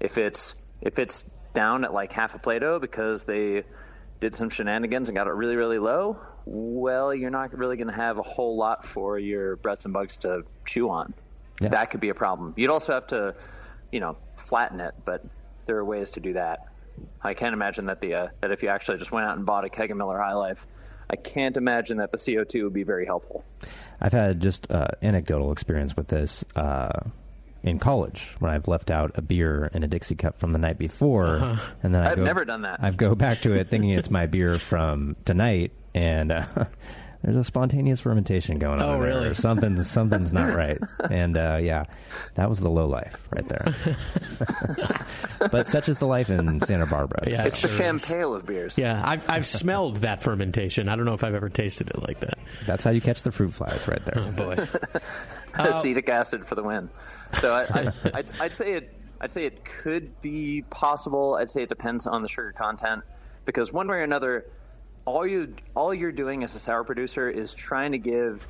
If it's if it's down at like half a Plato because they did some shenanigans and got it really really low, well, you're not really going to have a whole lot for your Bretts and Bugs to chew on. Yeah. That could be a problem. You'd also have to, you know, flatten it, but there are ways to do that. I can't imagine that the uh, that if you actually just went out and bought a keg of Miller High Life, I can't imagine that the CO2 would be very helpful. I've had just uh, anecdotal experience with this uh, in college when I've left out a beer in a Dixie cup from the night before, and then I I've go, never done that. I go back to it thinking it's my beer from tonight, and uh, there's a spontaneous fermentation going on. Oh, there. really? Something's something's not right, and uh, yeah, that was the low life right there. but such is the life in Santa Barbara. Yeah, it's the sure is. champagne of beers. Yeah, I've, I've smelled that fermentation. I don't know if I've ever tasted it like that. That's how you catch the fruit flies right there. Oh, boy. acetic acid for the win. So I, I, I'd, I'd say it. I'd say it could be possible. I'd say it depends on the sugar content because one way or another, all you all you're doing as a sour producer is trying to give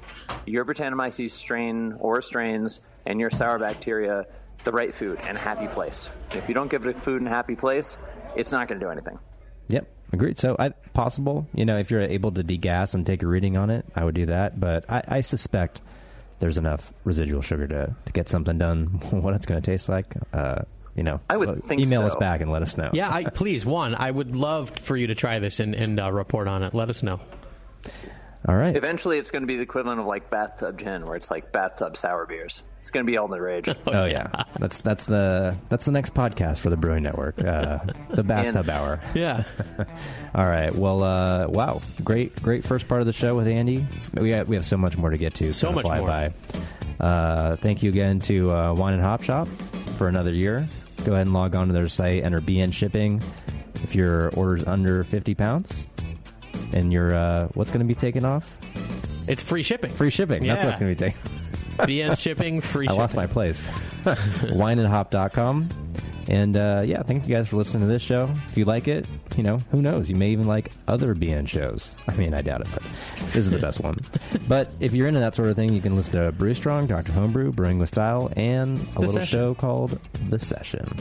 your Brettanomyces strain or strains and your sour bacteria the right food and happy place. If you don't give it a food and happy place, it's not going to do anything. Yep, agreed. So, I, possible, you know, if you're able to degas and take a reading on it, I would do that. But I, I suspect there's enough residual sugar to, to get something done. what it's going to taste like, uh, you know, I would uh, think email so. us back and let us know. Yeah, I, please, Juan, I would love for you to try this and, and uh, report on it. Let us know. All right. Eventually, it's going to be the equivalent of like bathtub gin, where it's like bathtub sour beers. It's going to be all in the rage. Oh yeah, that's that's the that's the next podcast for the Brewing Network, uh, the bathtub hour. Yeah. All right. Well, uh, wow, great great first part of the show with Andy. We have, we have so much more to get to. So gonna much fly more. By. Uh, thank you again to uh, Wine and Hop Shop for another year. Go ahead and log on to their site, enter BN shipping if your order's under fifty pounds, and your uh, what's going to be taken off? It's free shipping. Free shipping. That's Yeah. what's going to be taken. BN shipping, free I shipping. lost my place. Wineandhop.com. And uh, yeah, thank you guys for listening to this show. If you like it, you know, who knows? You may even like other BN shows. I mean, I doubt it, but this is the best one. But if you're into that sort of thing, you can listen to Brew Strong, Dr. Homebrew, Brewing with Style, and a little Session. show called The Session.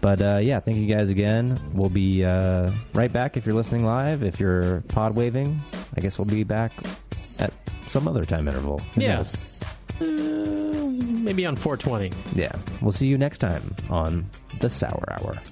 But uh, yeah, thank you guys again. We'll be uh, right back if you're listening live. If you're pod waving, I guess we'll be back at some other time interval. Who Yeah. Maybe on 420. Yeah. We'll see you next time on The Sour Hour.